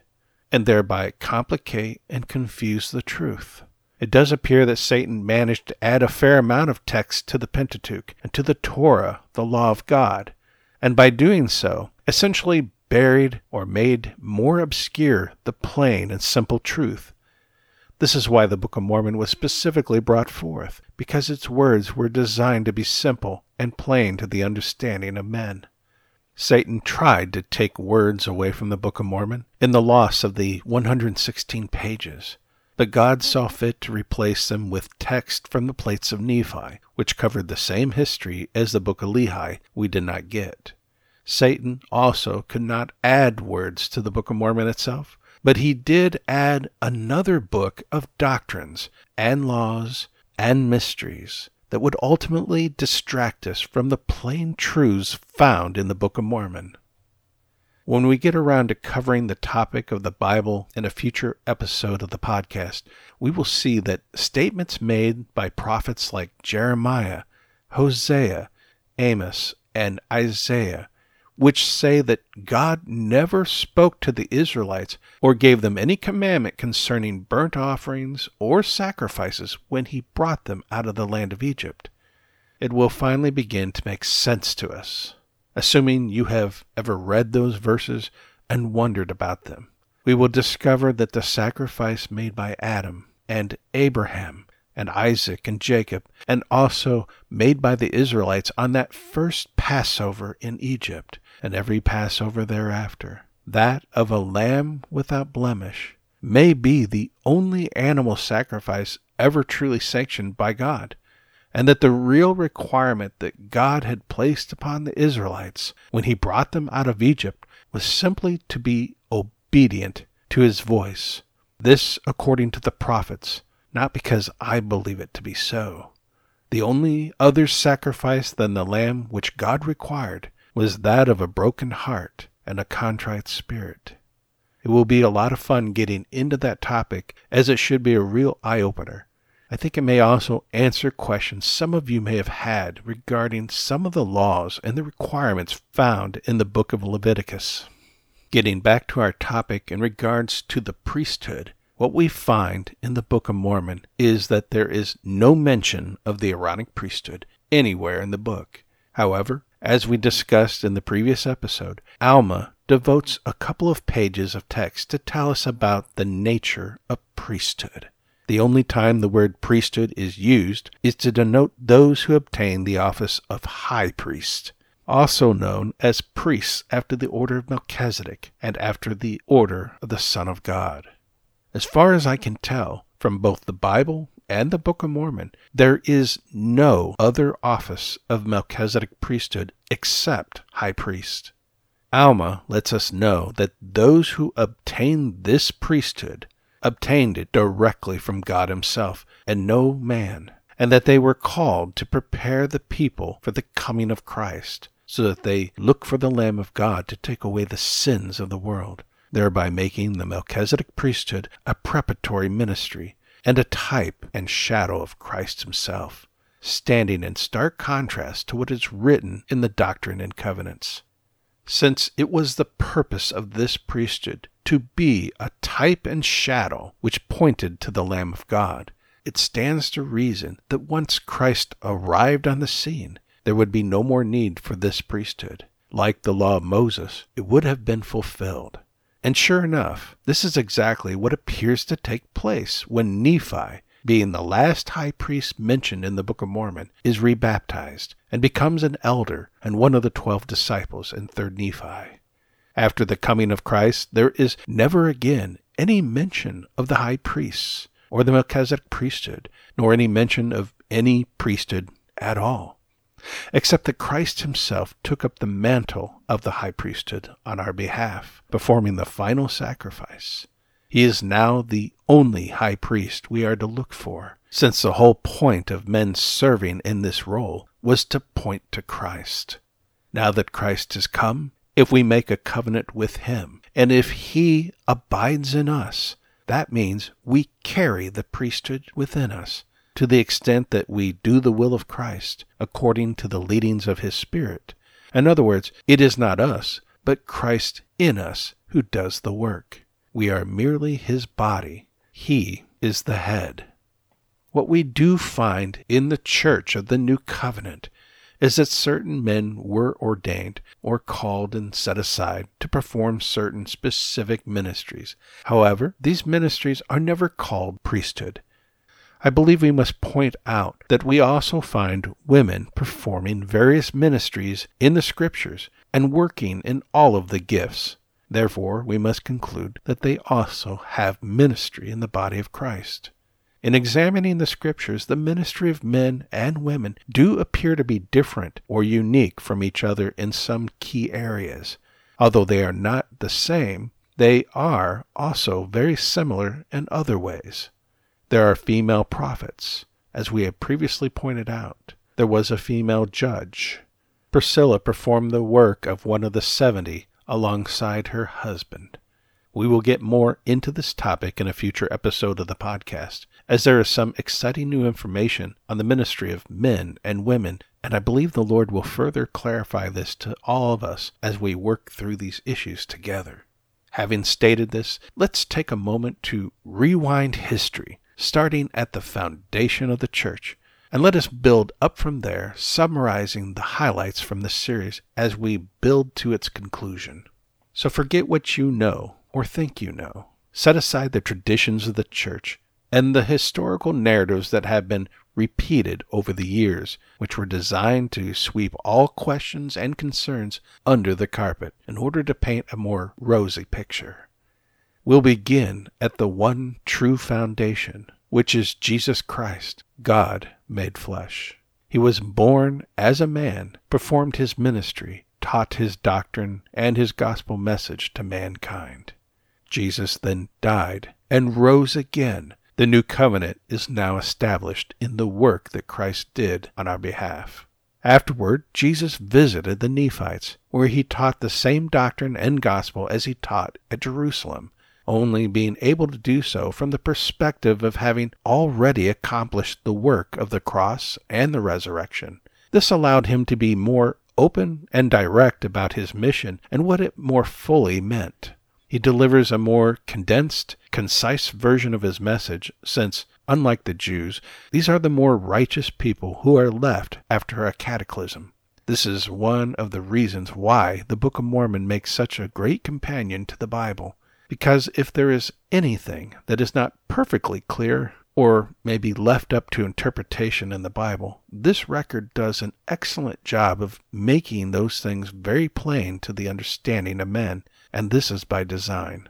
and thereby complicate and confuse the truth. It does appear that Satan managed to add a fair amount of text to the Pentateuch and to the Torah, the law of God, and by doing so, essentially buried or made more obscure the plain and simple truth. This is why the Book of Mormon was specifically brought forth, because its words were designed to be simple and plain to the understanding of men. Satan tried to take words away from the Book of Mormon in the loss of the 116 pages, but God saw fit to replace them with text from the plates of Nephi, which covered the same history as the Book of Lehi we did not get. Satan also could not add words to the Book of Mormon itself, but he did add another book of doctrines and laws and mysteries that would ultimately distract us from the plain truths found in the Book of Mormon. When we get around to covering the topic of the Bible in a future episode of the podcast, we will see that statements made by prophets like Jeremiah, Hosea, Amos, and Isaiah, which say that God never spoke to the Israelites or gave them any commandment concerning burnt offerings or sacrifices when he brought them out of the land of Egypt, it will finally begin to make sense to us assuming you have ever read those verses and wondered about them. We will discover that the sacrifice made by Adam and Abraham and Isaac and Jacob, and also made by the Israelites on that first Passover in Egypt, and every Passover thereafter, that of a lamb without blemish, may be the only animal sacrifice ever truly sanctioned by God and that the real requirement that God had placed upon the Israelites when he brought them out of Egypt was simply to be obedient to his voice. This according to the prophets, not because I believe it to be so. The only other sacrifice than the lamb which God required was that of a broken heart and a contrite spirit. It will be a lot of fun getting into that topic as it should be a real eye opener. I think it may also answer questions some of you may have had regarding some of the laws and the requirements found in the book of Leviticus. Getting back to our topic in regards to the priesthood, what we find in the Book of Mormon is that there is no mention of the Aaronic priesthood anywhere in the book. However, as we discussed in the previous episode, Alma devotes a couple of pages of text to tell us about the nature of priesthood. The only time the word priesthood is used is to denote those who obtain the office of high priest, also known as priests after the order of Melchizedek and after the order of the Son of God. As far as I can tell from both the Bible and the Book of Mormon, there is no other office of Melchizedek priesthood except high priest. Alma lets us know that those who obtained this priesthood obtained it directly from God Himself and no man, and that they were called to prepare the people for the coming of Christ, so that they look for the Lamb of God to take away the sins of the world thereby making the Melchizedek priesthood a preparatory ministry and a type and shadow of Christ himself, standing in stark contrast to what is written in the Doctrine and Covenants. Since it was the purpose of this priesthood to be a type and shadow which pointed to the Lamb of God, it stands to reason that once Christ arrived on the scene, there would be no more need for this priesthood. Like the law of Moses, it would have been fulfilled. And sure enough, this is exactly what appears to take place when Nephi, being the last high priest mentioned in the Book of Mormon, is rebaptized and becomes an elder and one of the twelve disciples in 3rd Nephi. After the coming of Christ, there is never again any mention of the high priests or the Melchizedek priesthood, nor any mention of any priesthood at all except that Christ himself took up the mantle of the high priesthood on our behalf, performing the final sacrifice. He is now the only high priest we are to look for, since the whole point of men serving in this role was to point to Christ. Now that Christ has come, if we make a covenant with him, and if he abides in us, that means we carry the priesthood within us to the extent that we do the will of Christ according to the leadings of His Spirit. In other words, it is not us, but Christ in us who does the work. We are merely His body. He is the head. What we do find in the church of the New Covenant is that certain men were ordained or called and set aside to perform certain specific ministries. However, these ministries are never called priesthood. I believe we must point out that we also find women performing various ministries in the Scriptures and working in all of the gifts. Therefore, we must conclude that they also have ministry in the body of Christ. In examining the Scriptures, the ministry of men and women do appear to be different or unique from each other in some key areas. Although they are not the same, they are also very similar in other ways. There are female prophets, as we have previously pointed out. There was a female judge. Priscilla performed the work of one of the seventy alongside her husband. We will get more into this topic in a future episode of the podcast, as there is some exciting new information on the ministry of men and women, and I believe the Lord will further clarify this to all of us as we work through these issues together. Having stated this, let's take a moment to rewind history starting at the foundation of the church. And let us build up from there, summarizing the highlights from this series as we build to its conclusion. So forget what you know or think you know. Set aside the traditions of the church and the historical narratives that have been repeated over the years, which were designed to sweep all questions and concerns under the carpet in order to paint a more rosy picture will begin at the one true foundation, which is Jesus Christ, God made flesh. He was born as a man, performed his ministry, taught his doctrine and his gospel message to mankind. Jesus then died and rose again. The new covenant is now established in the work that Christ did on our behalf. Afterward, Jesus visited the Nephites, where he taught the same doctrine and gospel as he taught at Jerusalem, only being able to do so from the perspective of having already accomplished the work of the cross and the resurrection. This allowed him to be more open and direct about his mission and what it more fully meant. He delivers a more condensed, concise version of his message, since, unlike the Jews, these are the more righteous people who are left after a cataclysm. This is one of the reasons why the Book of Mormon makes such a great companion to the Bible, because if there is anything that is not perfectly clear, or may be left up to interpretation in the Bible, this record does an excellent job of making those things very plain to the understanding of men and this is by design.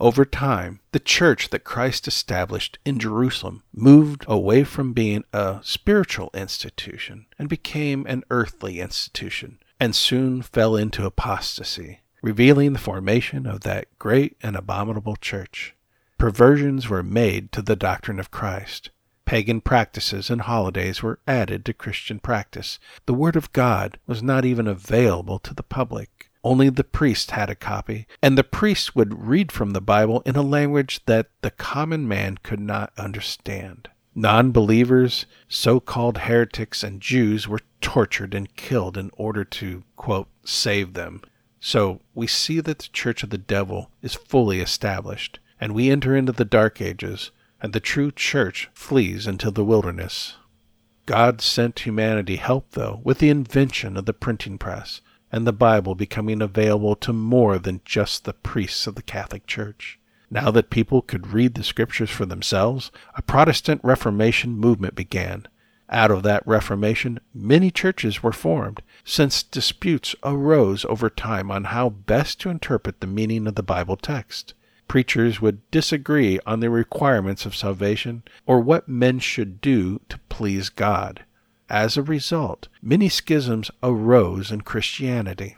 Over time, the church that Christ established in Jerusalem moved away from being a spiritual institution and became an earthly institution, and soon fell into apostasy, revealing the formation of that great and abominable church. Perversions were made to the doctrine of Christ. Pagan practices and holidays were added to Christian practice. The Word of God was not even available to the public. Only the priest had a copy, and the priest would read from the Bible in a language that the common man could not understand. Non believers, so called heretics, and Jews were tortured and killed in order to, quote, save them. So we see that the church of the devil is fully established, and we enter into the dark ages, and the true church flees into the wilderness. God sent humanity help, though, with the invention of the printing press and the Bible becoming available to more than just the priests of the Catholic Church. Now that people could read the Scriptures for themselves, a Protestant Reformation movement began. Out of that Reformation, many churches were formed, since disputes arose over time on how best to interpret the meaning of the Bible text. Preachers would disagree on the requirements of salvation or what men should do to please God. As a result, many schisms arose in Christianity.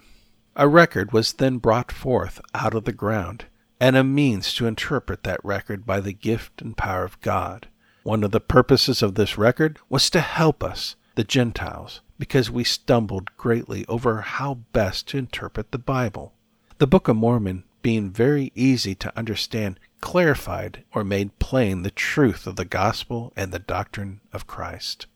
A record was then brought forth out of the ground, and a means to interpret that record by the gift and power of God. One of the purposes of this record was to help us, the Gentiles, because we stumbled greatly over how best to interpret the Bible. The Book of Mormon, being very easy to understand, clarified or made plain the truth of the gospel and the doctrine of Christ.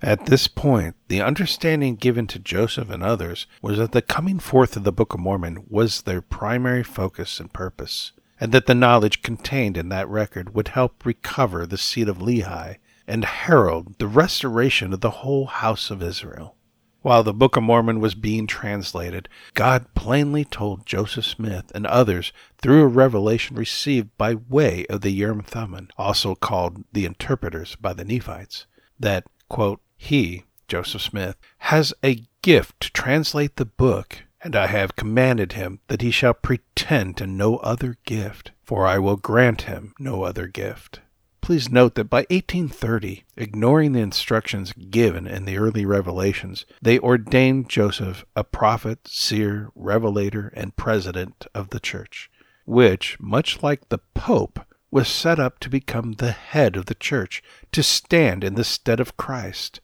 At this point, the understanding given to Joseph and others was that the coming forth of the Book of Mormon was their primary focus and purpose, and that the knowledge contained in that record would help recover the seat of Lehi and herald the restoration of the whole house of Israel. While the Book of Mormon was being translated, God plainly told Joseph Smith and others through a revelation received by way of the Urim Thummim, also called the interpreters by the Nephites, that, quote, he, Joseph Smith, has a gift to translate the book, and I have commanded him that he shall pretend to no other gift, for I will grant him no other gift. Please note that by 1830, ignoring the instructions given in the early revelations, they ordained Joseph a prophet, seer, revelator, and president of the church, which, much like the Pope, was set up to become the head of the church, to stand in the stead of Christ.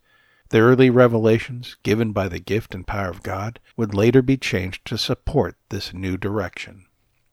The early revelations given by the gift and power of God would later be changed to support this new direction.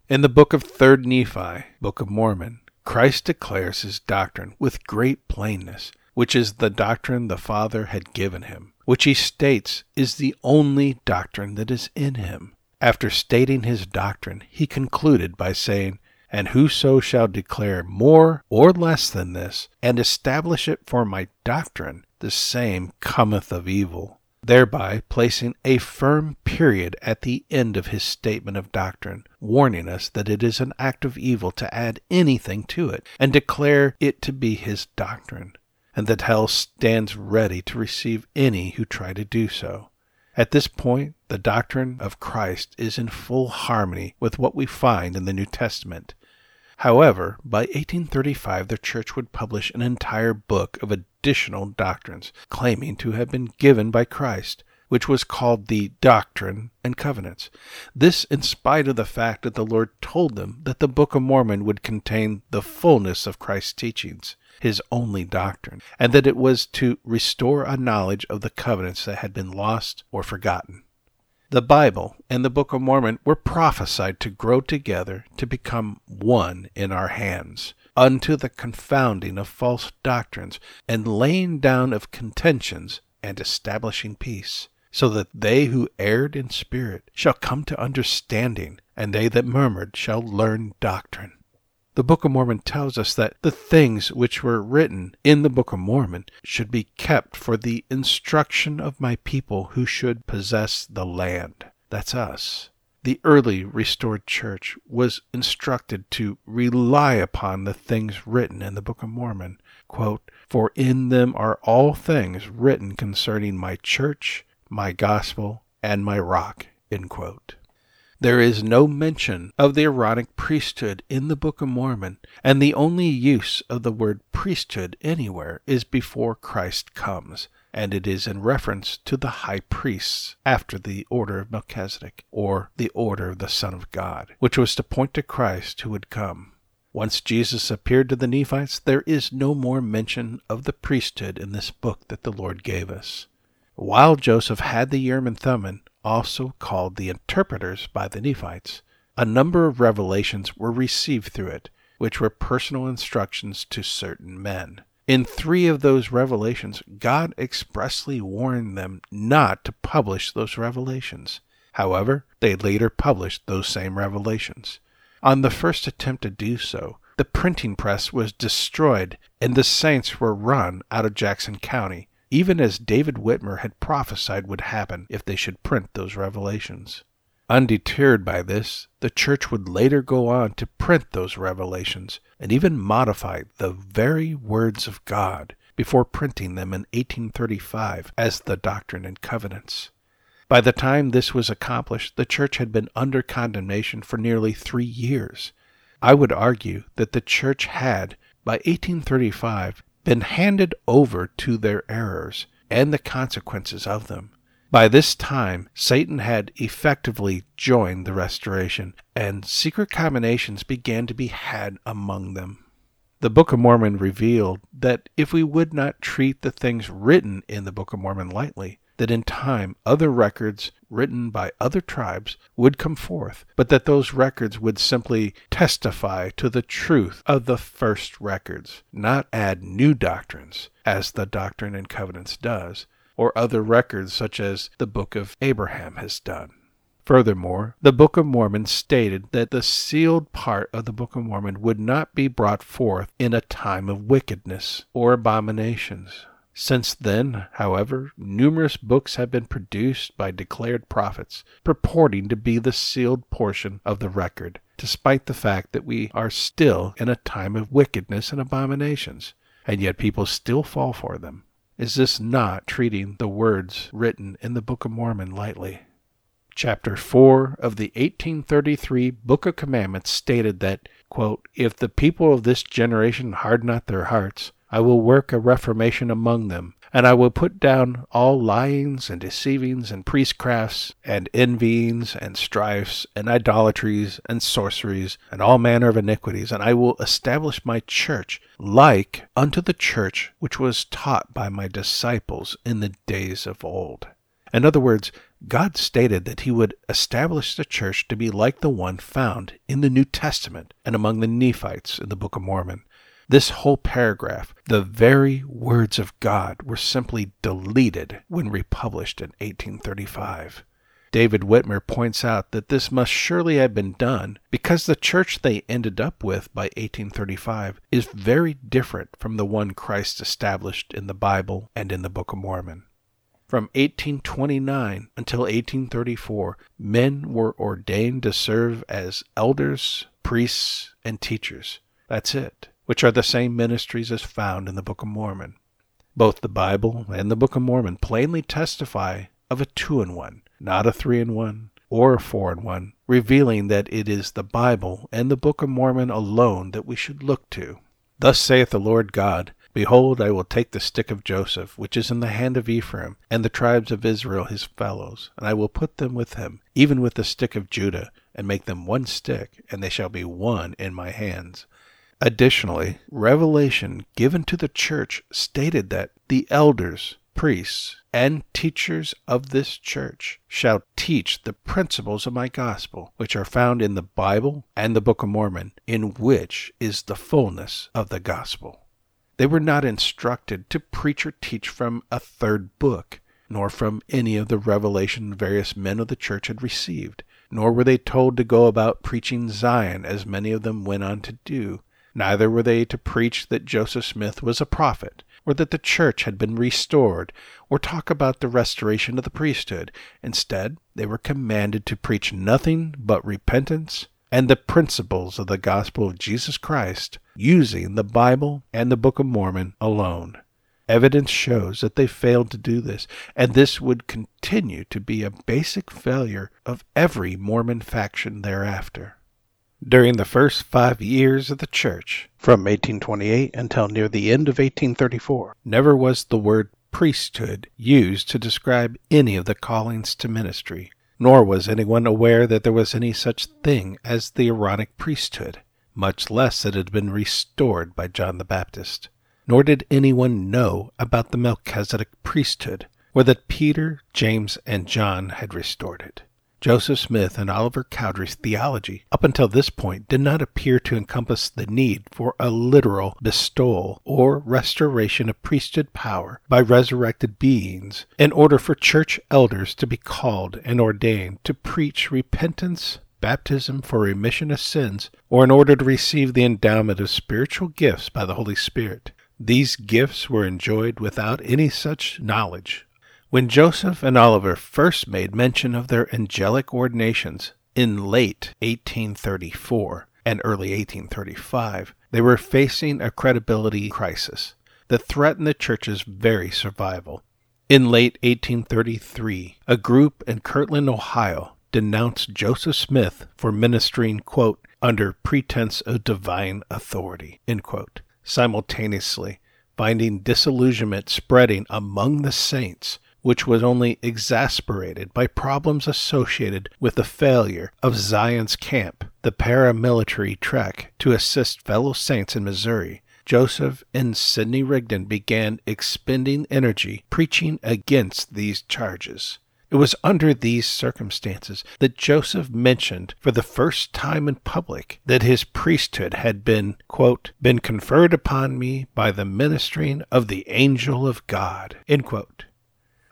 In the book of 3rd Nephi, Book of Mormon, Christ declares his doctrine with great plainness, which is the doctrine the Father had given him, which he states is the only doctrine that is in him. After stating his doctrine, he concluded by saying, And whoso shall declare more or less than this, and establish it for my doctrine, the same cometh of evil, thereby placing a firm period at the end of his statement of doctrine, warning us that it is an act of evil to add anything to it and declare it to be his doctrine, and that hell stands ready to receive any who try to do so. At this point, the doctrine of Christ is in full harmony with what we find in the New Testament. However, by 1835 the Church would publish an entire book of additional doctrines, claiming to have been given by Christ, which was called the Doctrine and Covenants. This in spite of the fact that the Lord told them that the Book of Mormon would contain the fullness of Christ's teachings, his only doctrine, and that it was to restore a knowledge of the covenants that had been lost or forgotten. The Bible and the Book of Mormon were prophesied to grow together to become one in our hands, unto the confounding of false doctrines and laying down of contentions and establishing peace so that they who erred in spirit shall come to understanding, and they that murmured shall learn doctrine. The Book of Mormon tells us that the things which were written in the Book of Mormon should be kept for the instruction of my people who should possess the land. That's us. The early restored church was instructed to rely upon the things written in the Book of Mormon. Quote, For in them are all things written concerning my church, my gospel, and my rock. There is no mention of the Aaronic priesthood in the Book of Mormon, and the only use of the word priesthood anywhere is before Christ comes, and it is in reference to the high priests after the order of Melchizedek, or the order of the Son of God, which was to point to Christ who would come. Once Jesus appeared to the Nephites, there is no more mention of the priesthood in this book that the Lord gave us. While Joseph had the Urim and Thummim, also called the interpreters by the Nephites, a number of revelations were received through it, which were personal instructions to certain men. In three of those revelations, God expressly warned them not to publish those revelations. However, they later published those same revelations. On the first attempt to do so, the printing press was destroyed and the saints were run out of Jackson County, even as David Whitmer had prophesied would happen if they should print those revelations. Undeterred by this, the church would later go on to print those revelations and even modify the very words of God before printing them in 1835 as the Doctrine and Covenants. By the time this was accomplished, the church had been under condemnation for nearly three years. I would argue that the church had, by 1835, been handed over to their errors and the consequences of them. By this time, Satan had effectively joined the restoration, and secret combinations began to be had among them. The Book of Mormon revealed that if we would not treat the things written in the Book of Mormon lightly, that in time other records written by other tribes would come forth, but that those records would simply testify to the truth of the first records, not add new doctrines, as the Doctrine and Covenants does, or other records such as the Book of Abraham has done. Furthermore, the Book of Mormon stated that the sealed part of the Book of Mormon would not be brought forth in a time of wickedness or abominations. Since then, however, numerous books have been produced by declared prophets purporting to be the sealed portion of the record, despite the fact that we are still in a time of wickedness and abominations, and yet people still fall for them. Is this not treating the words written in the Book of Mormon lightly? Chapter 4 of the 1833 Book of Commandments stated that, quote, If the people of this generation harden not their hearts, I will work a reformation among them, and I will put down all lyings and deceivings and priestcrafts and envyings and strifes and idolatries and sorceries and all manner of iniquities, and I will establish my church like unto the church which was taught by my disciples in the days of old. In other words, God stated that he would establish the church to be like the one found in the New Testament and among the Nephites in the Book of Mormon. This whole paragraph, the very words of God, were simply deleted when republished in 1835. David Whitmer points out that this must surely have been done because the church they ended up with by 1835 is very different from the one Christ established in the Bible and in the Book of Mormon. From 1829 until 1834, men were ordained to serve as elders, priests, and teachers. That's it which are the same ministries as found in the Book of Mormon. Both the Bible and the Book of Mormon plainly testify of a two in one, not a three in one or a four in one, revealing that it is the Bible and the Book of Mormon alone that we should look to. Thus saith the Lord God Behold, I will take the stick of Joseph, which is in the hand of Ephraim, and the tribes of Israel his fellows, and I will put them with him, even with the stick of Judah, and make them one stick, and they shall be one in my hands. Additionally, revelation given to the church stated that the elders, priests, and teachers of this church shall teach the principles of my gospel, which are found in the Bible and the Book of Mormon, in which is the fullness of the gospel. They were not instructed to preach or teach from a third book, nor from any of the revelation various men of the church had received, nor were they told to go about preaching Zion as many of them went on to do. Neither were they to preach that Joseph Smith was a prophet, or that the church had been restored, or talk about the restoration of the priesthood. Instead, they were commanded to preach nothing but repentance and the principles of the gospel of Jesus Christ, using the Bible and the Book of Mormon alone. Evidence shows that they failed to do this, and this would continue to be a basic failure of every Mormon faction thereafter. During the first five years of the church, from 1828 until near the end of 1834, never was the word priesthood used to describe any of the callings to ministry, nor was anyone aware that there was any such thing as the Aaronic priesthood, much less that it had been restored by John the Baptist. Nor did anyone know about the Melchizedek priesthood, or that Peter, James, and John had restored it. Joseph Smith and Oliver Cowdery's theology up until this point did not appear to encompass the need for a literal bestowal or restoration of priesthood power by resurrected beings in order for church elders to be called and ordained to preach repentance, baptism for remission of sins, or in order to receive the endowment of spiritual gifts by the Holy Spirit. These gifts were enjoyed without any such knowledge when Joseph and Oliver first made mention of their angelic ordinations in late 1834 and early 1835, they were facing a credibility crisis that threatened the church's very survival. In late 1833, a group in Kirtland, Ohio, denounced Joseph Smith for ministering, quote, under pretense of divine authority, quote, simultaneously finding disillusionment spreading among the saints which was only exasperated by problems associated with the failure of Zion's Camp, the paramilitary trek to assist fellow saints in Missouri. Joseph and Sidney Rigdon began expending energy preaching against these charges. It was under these circumstances that Joseph mentioned for the first time in public that his priesthood had been, quote, been conferred upon me by the ministering of the angel of God, end quote.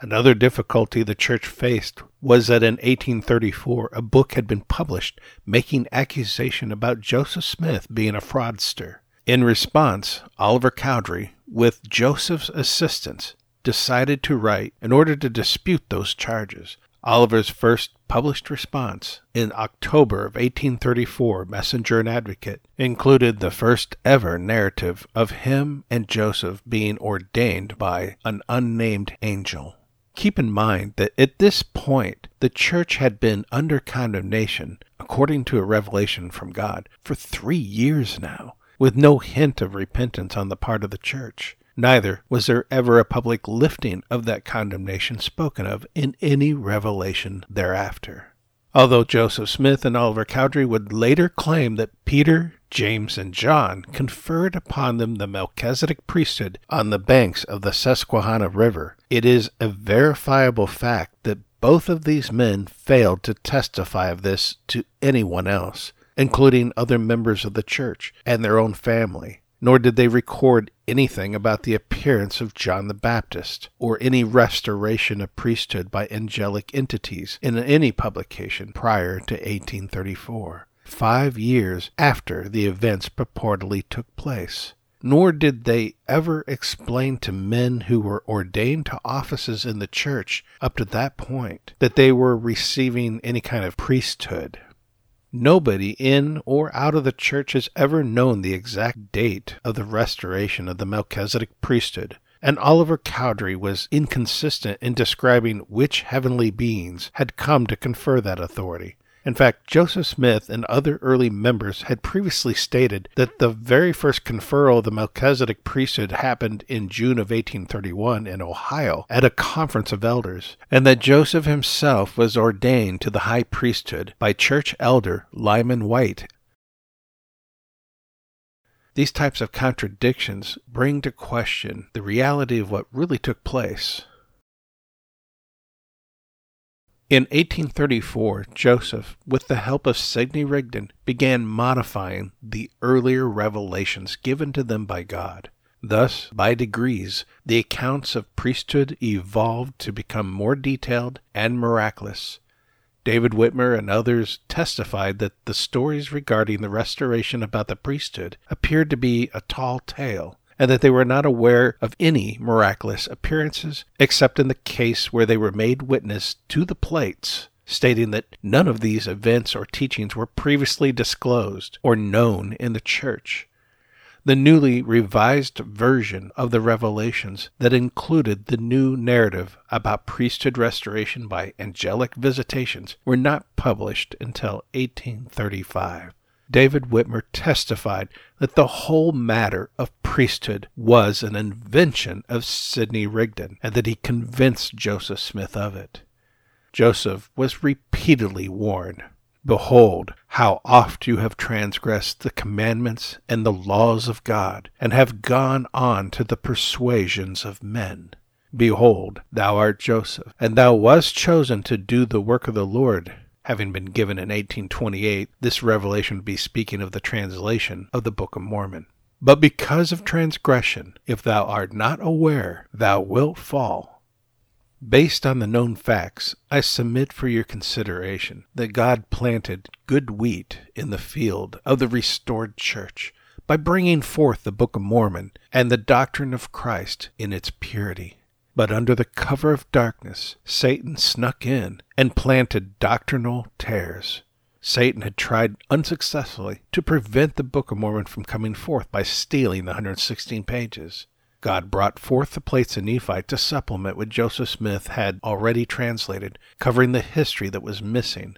Another difficulty the church faced was that in 1834 a book had been published making accusation about Joseph Smith being a fraudster. In response, Oliver Cowdery, with Joseph's assistance, decided to write in order to dispute those charges. Oliver's first published response in October of 1834, Messenger and Advocate, included the first ever narrative of him and Joseph being ordained by an unnamed angel. Keep in mind that at this point, the church had been under condemnation, according to a revelation from God, for three years now, with no hint of repentance on the part of the church. Neither was there ever a public lifting of that condemnation spoken of in any revelation thereafter although Joseph Smith and Oliver Cowdery would later claim that Peter, James, and John conferred upon them the Melchizedek priesthood on the banks of the Susquehanna River. It is a verifiable fact that both of these men failed to testify of this to anyone else, including other members of the church and their own family nor did they record anything about the appearance of John the Baptist or any restoration of priesthood by angelic entities in any publication prior to 1834, five years after the events purportedly took place. Nor did they ever explain to men who were ordained to offices in the church up to that point that they were receiving any kind of priesthood Nobody in or out of the church has ever known the exact date of the restoration of the Melchizedek priesthood, and Oliver Cowdery was inconsistent in describing which heavenly beings had come to confer that authority. In fact, Joseph Smith and other early members had previously stated that the very first conferral of the Melchizedek priesthood happened in June of 1831 in Ohio at a conference of elders, and that Joseph himself was ordained to the high priesthood by church elder Lyman Wight these types of contradictions bring to question the reality of what really took place. In 1834, Joseph, with the help of Sidney Rigdon, began modifying the earlier revelations given to them by God. Thus, by degrees, the accounts of priesthood evolved to become more detailed and miraculous, David Whitmer and others testified that the stories regarding the restoration about the priesthood appeared to be a tall tale, and that they were not aware of any miraculous appearances except in the case where they were made witness to the plates, stating that none of these events or teachings were previously disclosed or known in the church the newly revised version of the Revelations that included the new narrative about priesthood restoration by angelic visitations were not published until 1835. David Whitmer testified that the whole matter of priesthood was an invention of Sidney Rigdon and that he convinced Joseph Smith of it. Joseph was repeatedly warned Behold, how oft you have transgressed the commandments and the laws of God, and have gone on to the persuasions of men. Behold, thou art Joseph, and thou wast chosen to do the work of the Lord. Having been given in 1828, this revelation would be speaking of the translation of the Book of Mormon. But because of transgression, if thou art not aware, thou wilt fall. Based on the known facts, I submit for your consideration that God planted good wheat in the field of the restored church by bringing forth the Book of Mormon and the doctrine of Christ in its purity. But under the cover of darkness, Satan snuck in and planted doctrinal tares. Satan had tried unsuccessfully to prevent the Book of Mormon from coming forth by stealing the 116 pages. God brought forth the plates of Nephi to supplement what Joseph Smith had already translated, covering the history that was missing.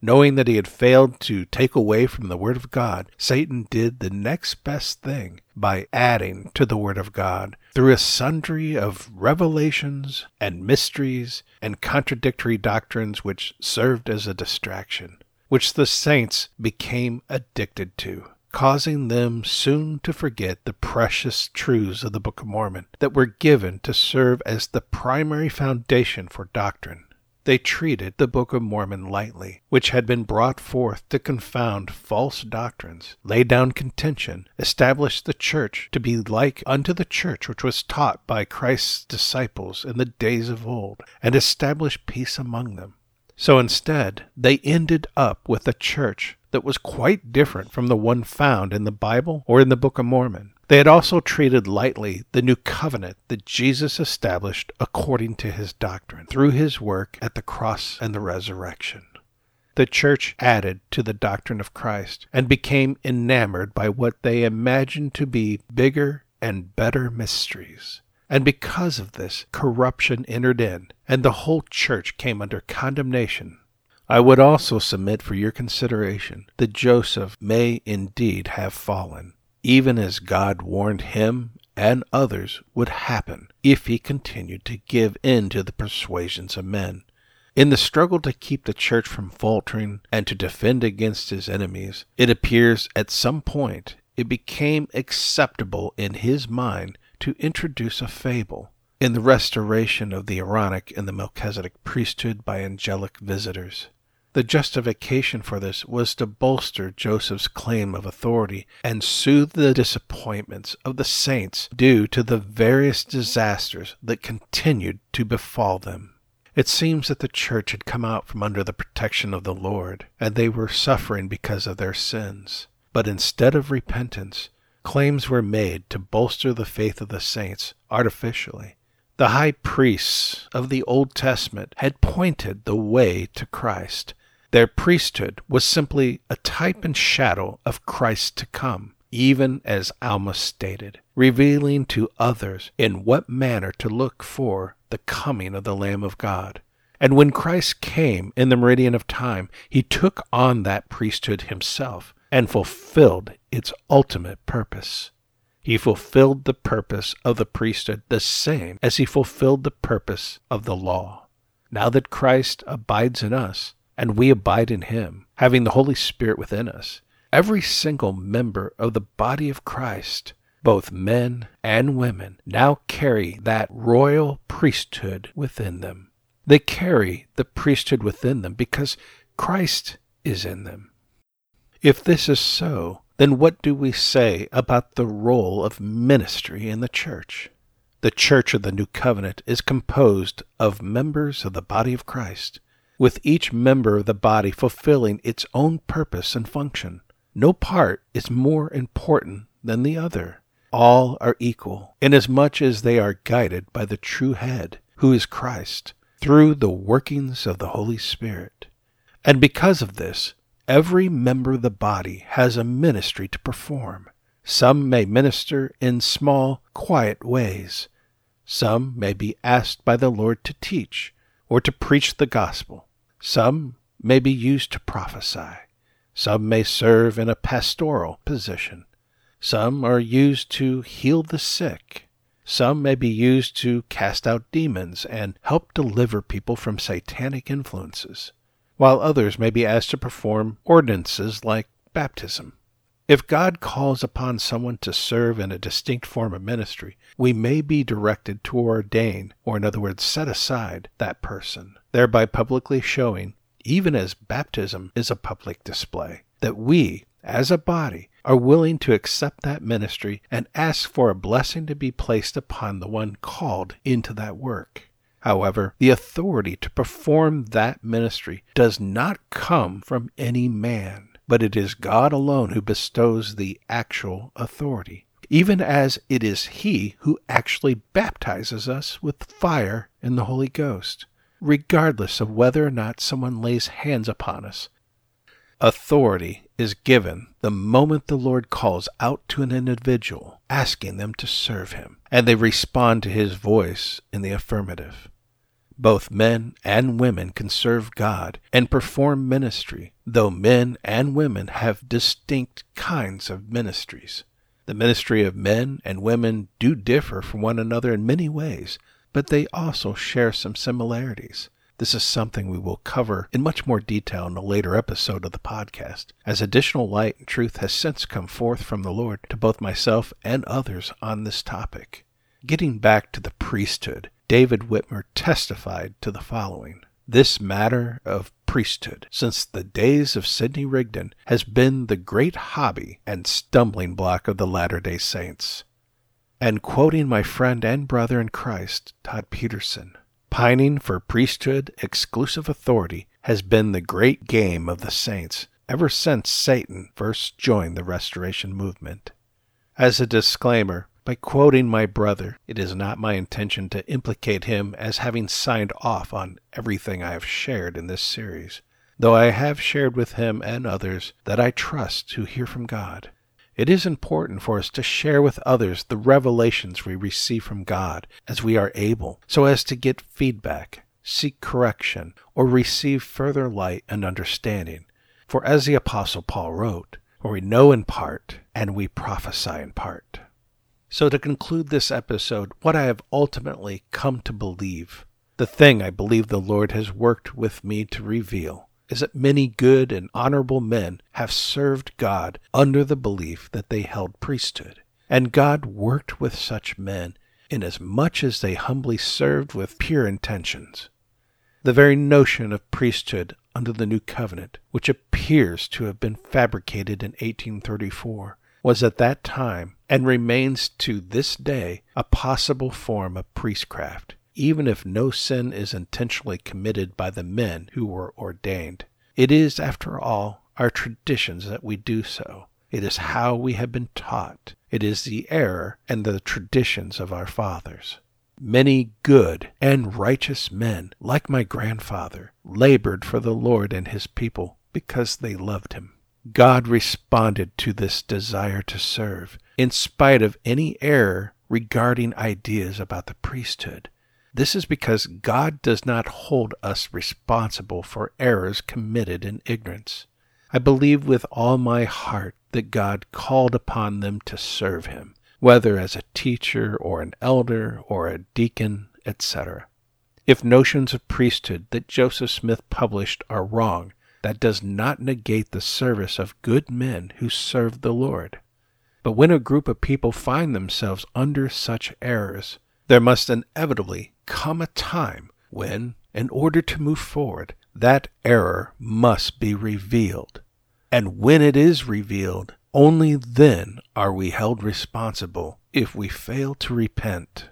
Knowing that he had failed to take away from the Word of God, Satan did the next best thing by adding to the Word of God through a sundry of revelations and mysteries and contradictory doctrines which served as a distraction, which the saints became addicted to causing them soon to forget the precious truths of the Book of Mormon that were given to serve as the primary foundation for doctrine. They treated the Book of Mormon lightly, which had been brought forth to confound false doctrines, lay down contention, establish the church to be like unto the church which was taught by Christ's disciples in the days of old, and establish peace among them. So instead, they ended up with a church that was quite different from the one found in the Bible or in the Book of Mormon. They had also treated lightly the new covenant that Jesus established according to his doctrine through his work at the cross and the resurrection. The church added to the doctrine of Christ and became enamored by what they imagined to be bigger and better mysteries. And because of this, corruption entered in, and the whole church came under condemnation I would also submit for your consideration that Joseph may indeed have fallen, even as God warned him and others would happen if he continued to give in to the persuasions of men. In the struggle to keep the church from faltering and to defend against his enemies, it appears at some point it became acceptable in his mind to introduce a fable in the restoration of the Aaronic and the Melchizedek priesthood by angelic visitors. The justification for this was to bolster Joseph's claim of authority and soothe the disappointments of the saints due to the various disasters that continued to befall them. It seems that the church had come out from under the protection of the Lord, and they were suffering because of their sins. But instead of repentance, claims were made to bolster the faith of the saints artificially. The high priests of the Old Testament had pointed the way to Christ, their priesthood was simply a type and shadow of Christ to come, even as Alma stated, revealing to others in what manner to look for the coming of the Lamb of God. And when Christ came in the meridian of time, he took on that priesthood himself and fulfilled its ultimate purpose. He fulfilled the purpose of the priesthood the same as he fulfilled the purpose of the law. Now that Christ abides in us, and we abide in him, having the Holy Spirit within us, every single member of the body of Christ, both men and women, now carry that royal priesthood within them. They carry the priesthood within them because Christ is in them. If this is so, then what do we say about the role of ministry in the church? The church of the new covenant is composed of members of the body of Christ, with each member of the body fulfilling its own purpose and function. No part is more important than the other. All are equal, inasmuch as they are guided by the true head, who is Christ, through the workings of the Holy Spirit. And because of this, every member of the body has a ministry to perform. Some may minister in small, quiet ways. Some may be asked by the Lord to teach or to preach the gospel. Some may be used to prophesy. Some may serve in a pastoral position. Some are used to heal the sick. Some may be used to cast out demons and help deliver people from satanic influences, while others may be asked to perform ordinances like baptism. If God calls upon someone to serve in a distinct form of ministry, we may be directed to ordain, or in other words, set aside that person, thereby publicly showing, even as baptism is a public display, that we, as a body, are willing to accept that ministry and ask for a blessing to be placed upon the one called into that work. However, the authority to perform that ministry does not come from any man, but it is God alone who bestows the actual authority, even as it is He who actually baptizes us with fire and the Holy Ghost, regardless of whether or not someone lays hands upon us Authority is given the moment the Lord calls out to an individual, asking them to serve him, and they respond to his voice in the affirmative. Both men and women can serve God and perform ministry, though men and women have distinct kinds of ministries. The ministry of men and women do differ from one another in many ways, but they also share some similarities. This is something we will cover in much more detail in a later episode of the podcast, as additional light and truth has since come forth from the Lord to both myself and others on this topic. Getting back to the priesthood, David Whitmer testified to the following. This matter of priesthood, since the days of Sidney Rigdon, has been the great hobby and stumbling block of the Latter day Saints. And quoting my friend and brother in Christ, Todd Peterson, Pining for priesthood exclusive authority has been the great game of the saints ever since Satan first joined the Restoration movement. As a disclaimer, by quoting my brother, it is not my intention to implicate him as having signed off on everything I have shared in this series, though I have shared with him and others that I trust to hear from God. It is important for us to share with others the revelations we receive from God as we are able, so as to get feedback, seek correction, or receive further light and understanding. For as the Apostle Paul wrote, For we know in part, and we prophesy in part. So to conclude this episode, what I have ultimately come to believe, the thing I believe the Lord has worked with me to reveal, is that many good and honorable men have served God under the belief that they held priesthood. And God worked with such men inasmuch as they humbly served with pure intentions. The very notion of priesthood under the new covenant, which appears to have been fabricated in 1834, was at that time and remains to this day a possible form of priestcraft even if no sin is intentionally committed by the men who were ordained. It is, after all, our traditions that we do so. It is how we have been taught. It is the error and the traditions of our fathers. Many good and righteous men, like my grandfather, labored for the Lord and his people because they loved him. God responded to this desire to serve, in spite of any error regarding ideas about the priesthood. This is because God does not hold us responsible for errors committed in ignorance. I believe with all my heart that God called upon them to serve him, whether as a teacher or an elder or a deacon, etc. If notions of priesthood that Joseph Smith published are wrong, that does not negate the service of good men who serve the Lord. But when a group of people find themselves under such errors, there must inevitably come a time when, in order to move forward, that error must be revealed. And when it is revealed, only then are we held responsible if we fail to repent.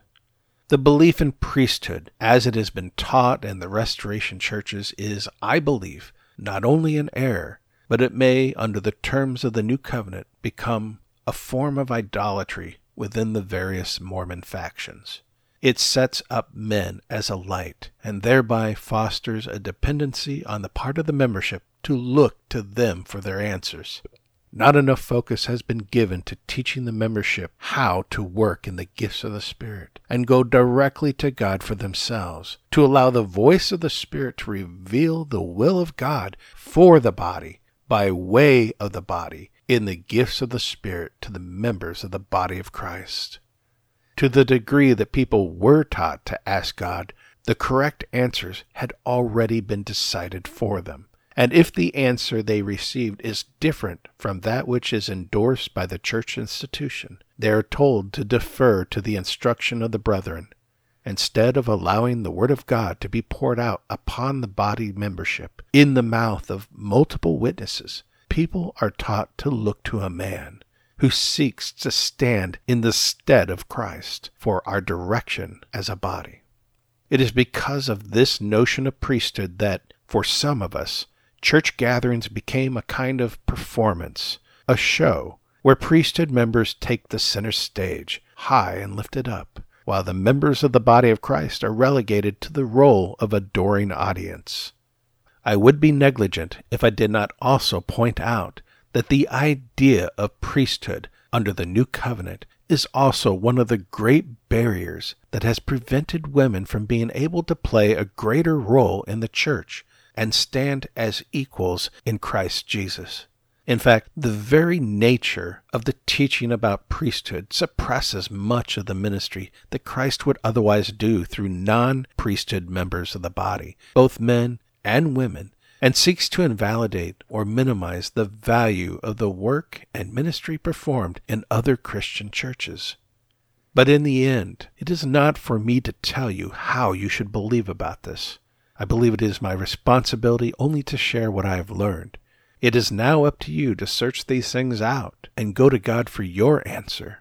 The belief in priesthood, as it has been taught in the Restoration churches, is, I believe, not only an error, but it may, under the terms of the New Covenant, become a form of idolatry within the various Mormon factions. It sets up men as a light and thereby fosters a dependency on the part of the membership to look to them for their answers. Not enough focus has been given to teaching the membership how to work in the gifts of the Spirit and go directly to God for themselves, to allow the voice of the Spirit to reveal the will of God for the body by way of the body in the gifts of the Spirit to the members of the body of Christ. To the degree that people were taught to ask God, the correct answers had already been decided for them. And if the answer they received is different from that which is endorsed by the church institution, they are told to defer to the instruction of the brethren, instead of allowing the Word of God to be poured out upon the body membership in the mouth of multiple witnesses. People are taught to look to a man who seeks to stand in the stead of Christ for our direction as a body. It is because of this notion of priesthood that, for some of us, church gatherings became a kind of performance, a show, where priesthood members take the center stage, high and lifted up, while the members of the body of Christ are relegated to the role of adoring audience. I would be negligent if I did not also point out that the idea of priesthood under the new covenant is also one of the great barriers that has prevented women from being able to play a greater role in the church and stand as equals in Christ Jesus. In fact, the very nature of the teaching about priesthood suppresses much of the ministry that Christ would otherwise do through non priesthood members of the body, both men and women, and seeks to invalidate or minimize the value of the work and ministry performed in other Christian churches. But in the end, it is not for me to tell you how you should believe about this. I believe it is my responsibility only to share what I have learned. It is now up to you to search these things out and go to God for your answer.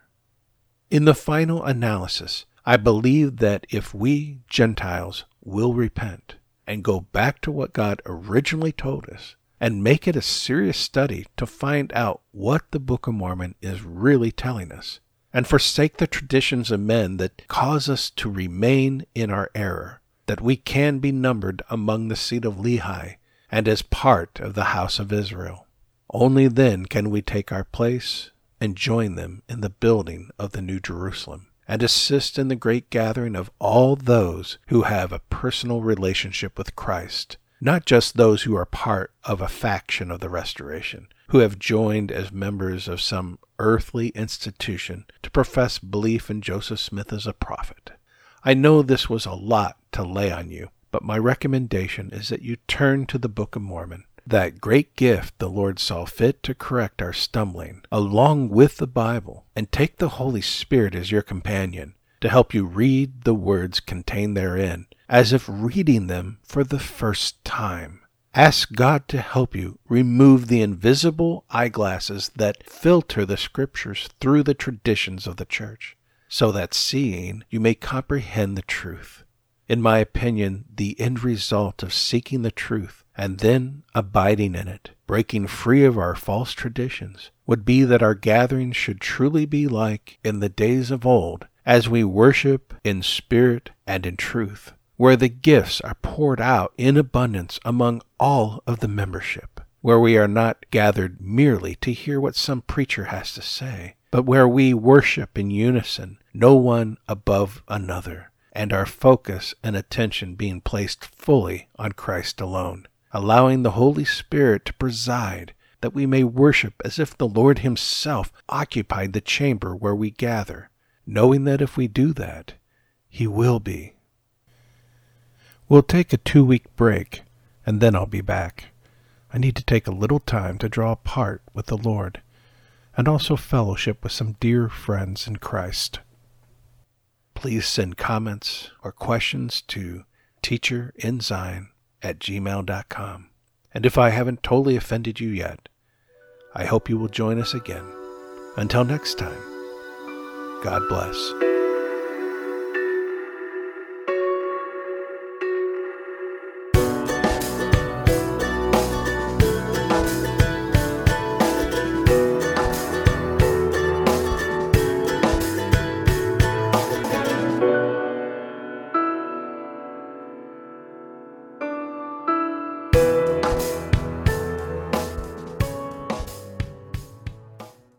In the final analysis, I believe that if we Gentiles will repent and go back to what God originally told us and make it a serious study to find out what the Book of Mormon is really telling us, and forsake the traditions of men that cause us to remain in our error, that we can be numbered among the seed of Lehi and as part of the house of Israel. Only then can we take our place and join them in the building of the New Jerusalem and assist in the great gathering of all those who have a personal relationship with Christ, not just those who are part of a faction of the Restoration, who have joined as members of some earthly institution to profess belief in Joseph Smith as a prophet. I know this was a lot to lay on you, but my recommendation is that you turn to the Book of Mormon, that great gift the Lord saw fit to correct our stumbling, along with the Bible, and take the Holy Spirit as your companion to help you read the words contained therein, as if reading them for the first time. Ask God to help you remove the invisible eyeglasses that filter the Scriptures through the traditions of the Church so that seeing you may comprehend the truth. In my opinion, the end result of seeking the truth and then abiding in it, breaking free of our false traditions, would be that our gatherings should truly be like in the days of old, as we worship in spirit and in truth, where the gifts are poured out in abundance among all of the membership, where we are not gathered merely to hear what some preacher has to say, but where we worship in unison, no one above another, and our focus and attention being placed fully on Christ alone, allowing the Holy Spirit to preside that we may worship as if the Lord Himself occupied the chamber where we gather, knowing that if we do that, He will be. We'll take a two week break, and then I'll be back. I need to take a little time to draw apart with the Lord, and also fellowship with some dear friends in Christ. Please send comments or questions to teacherinzion at gmail.com. And if I haven't totally offended you yet, I hope you will join us again. Until next time, God bless.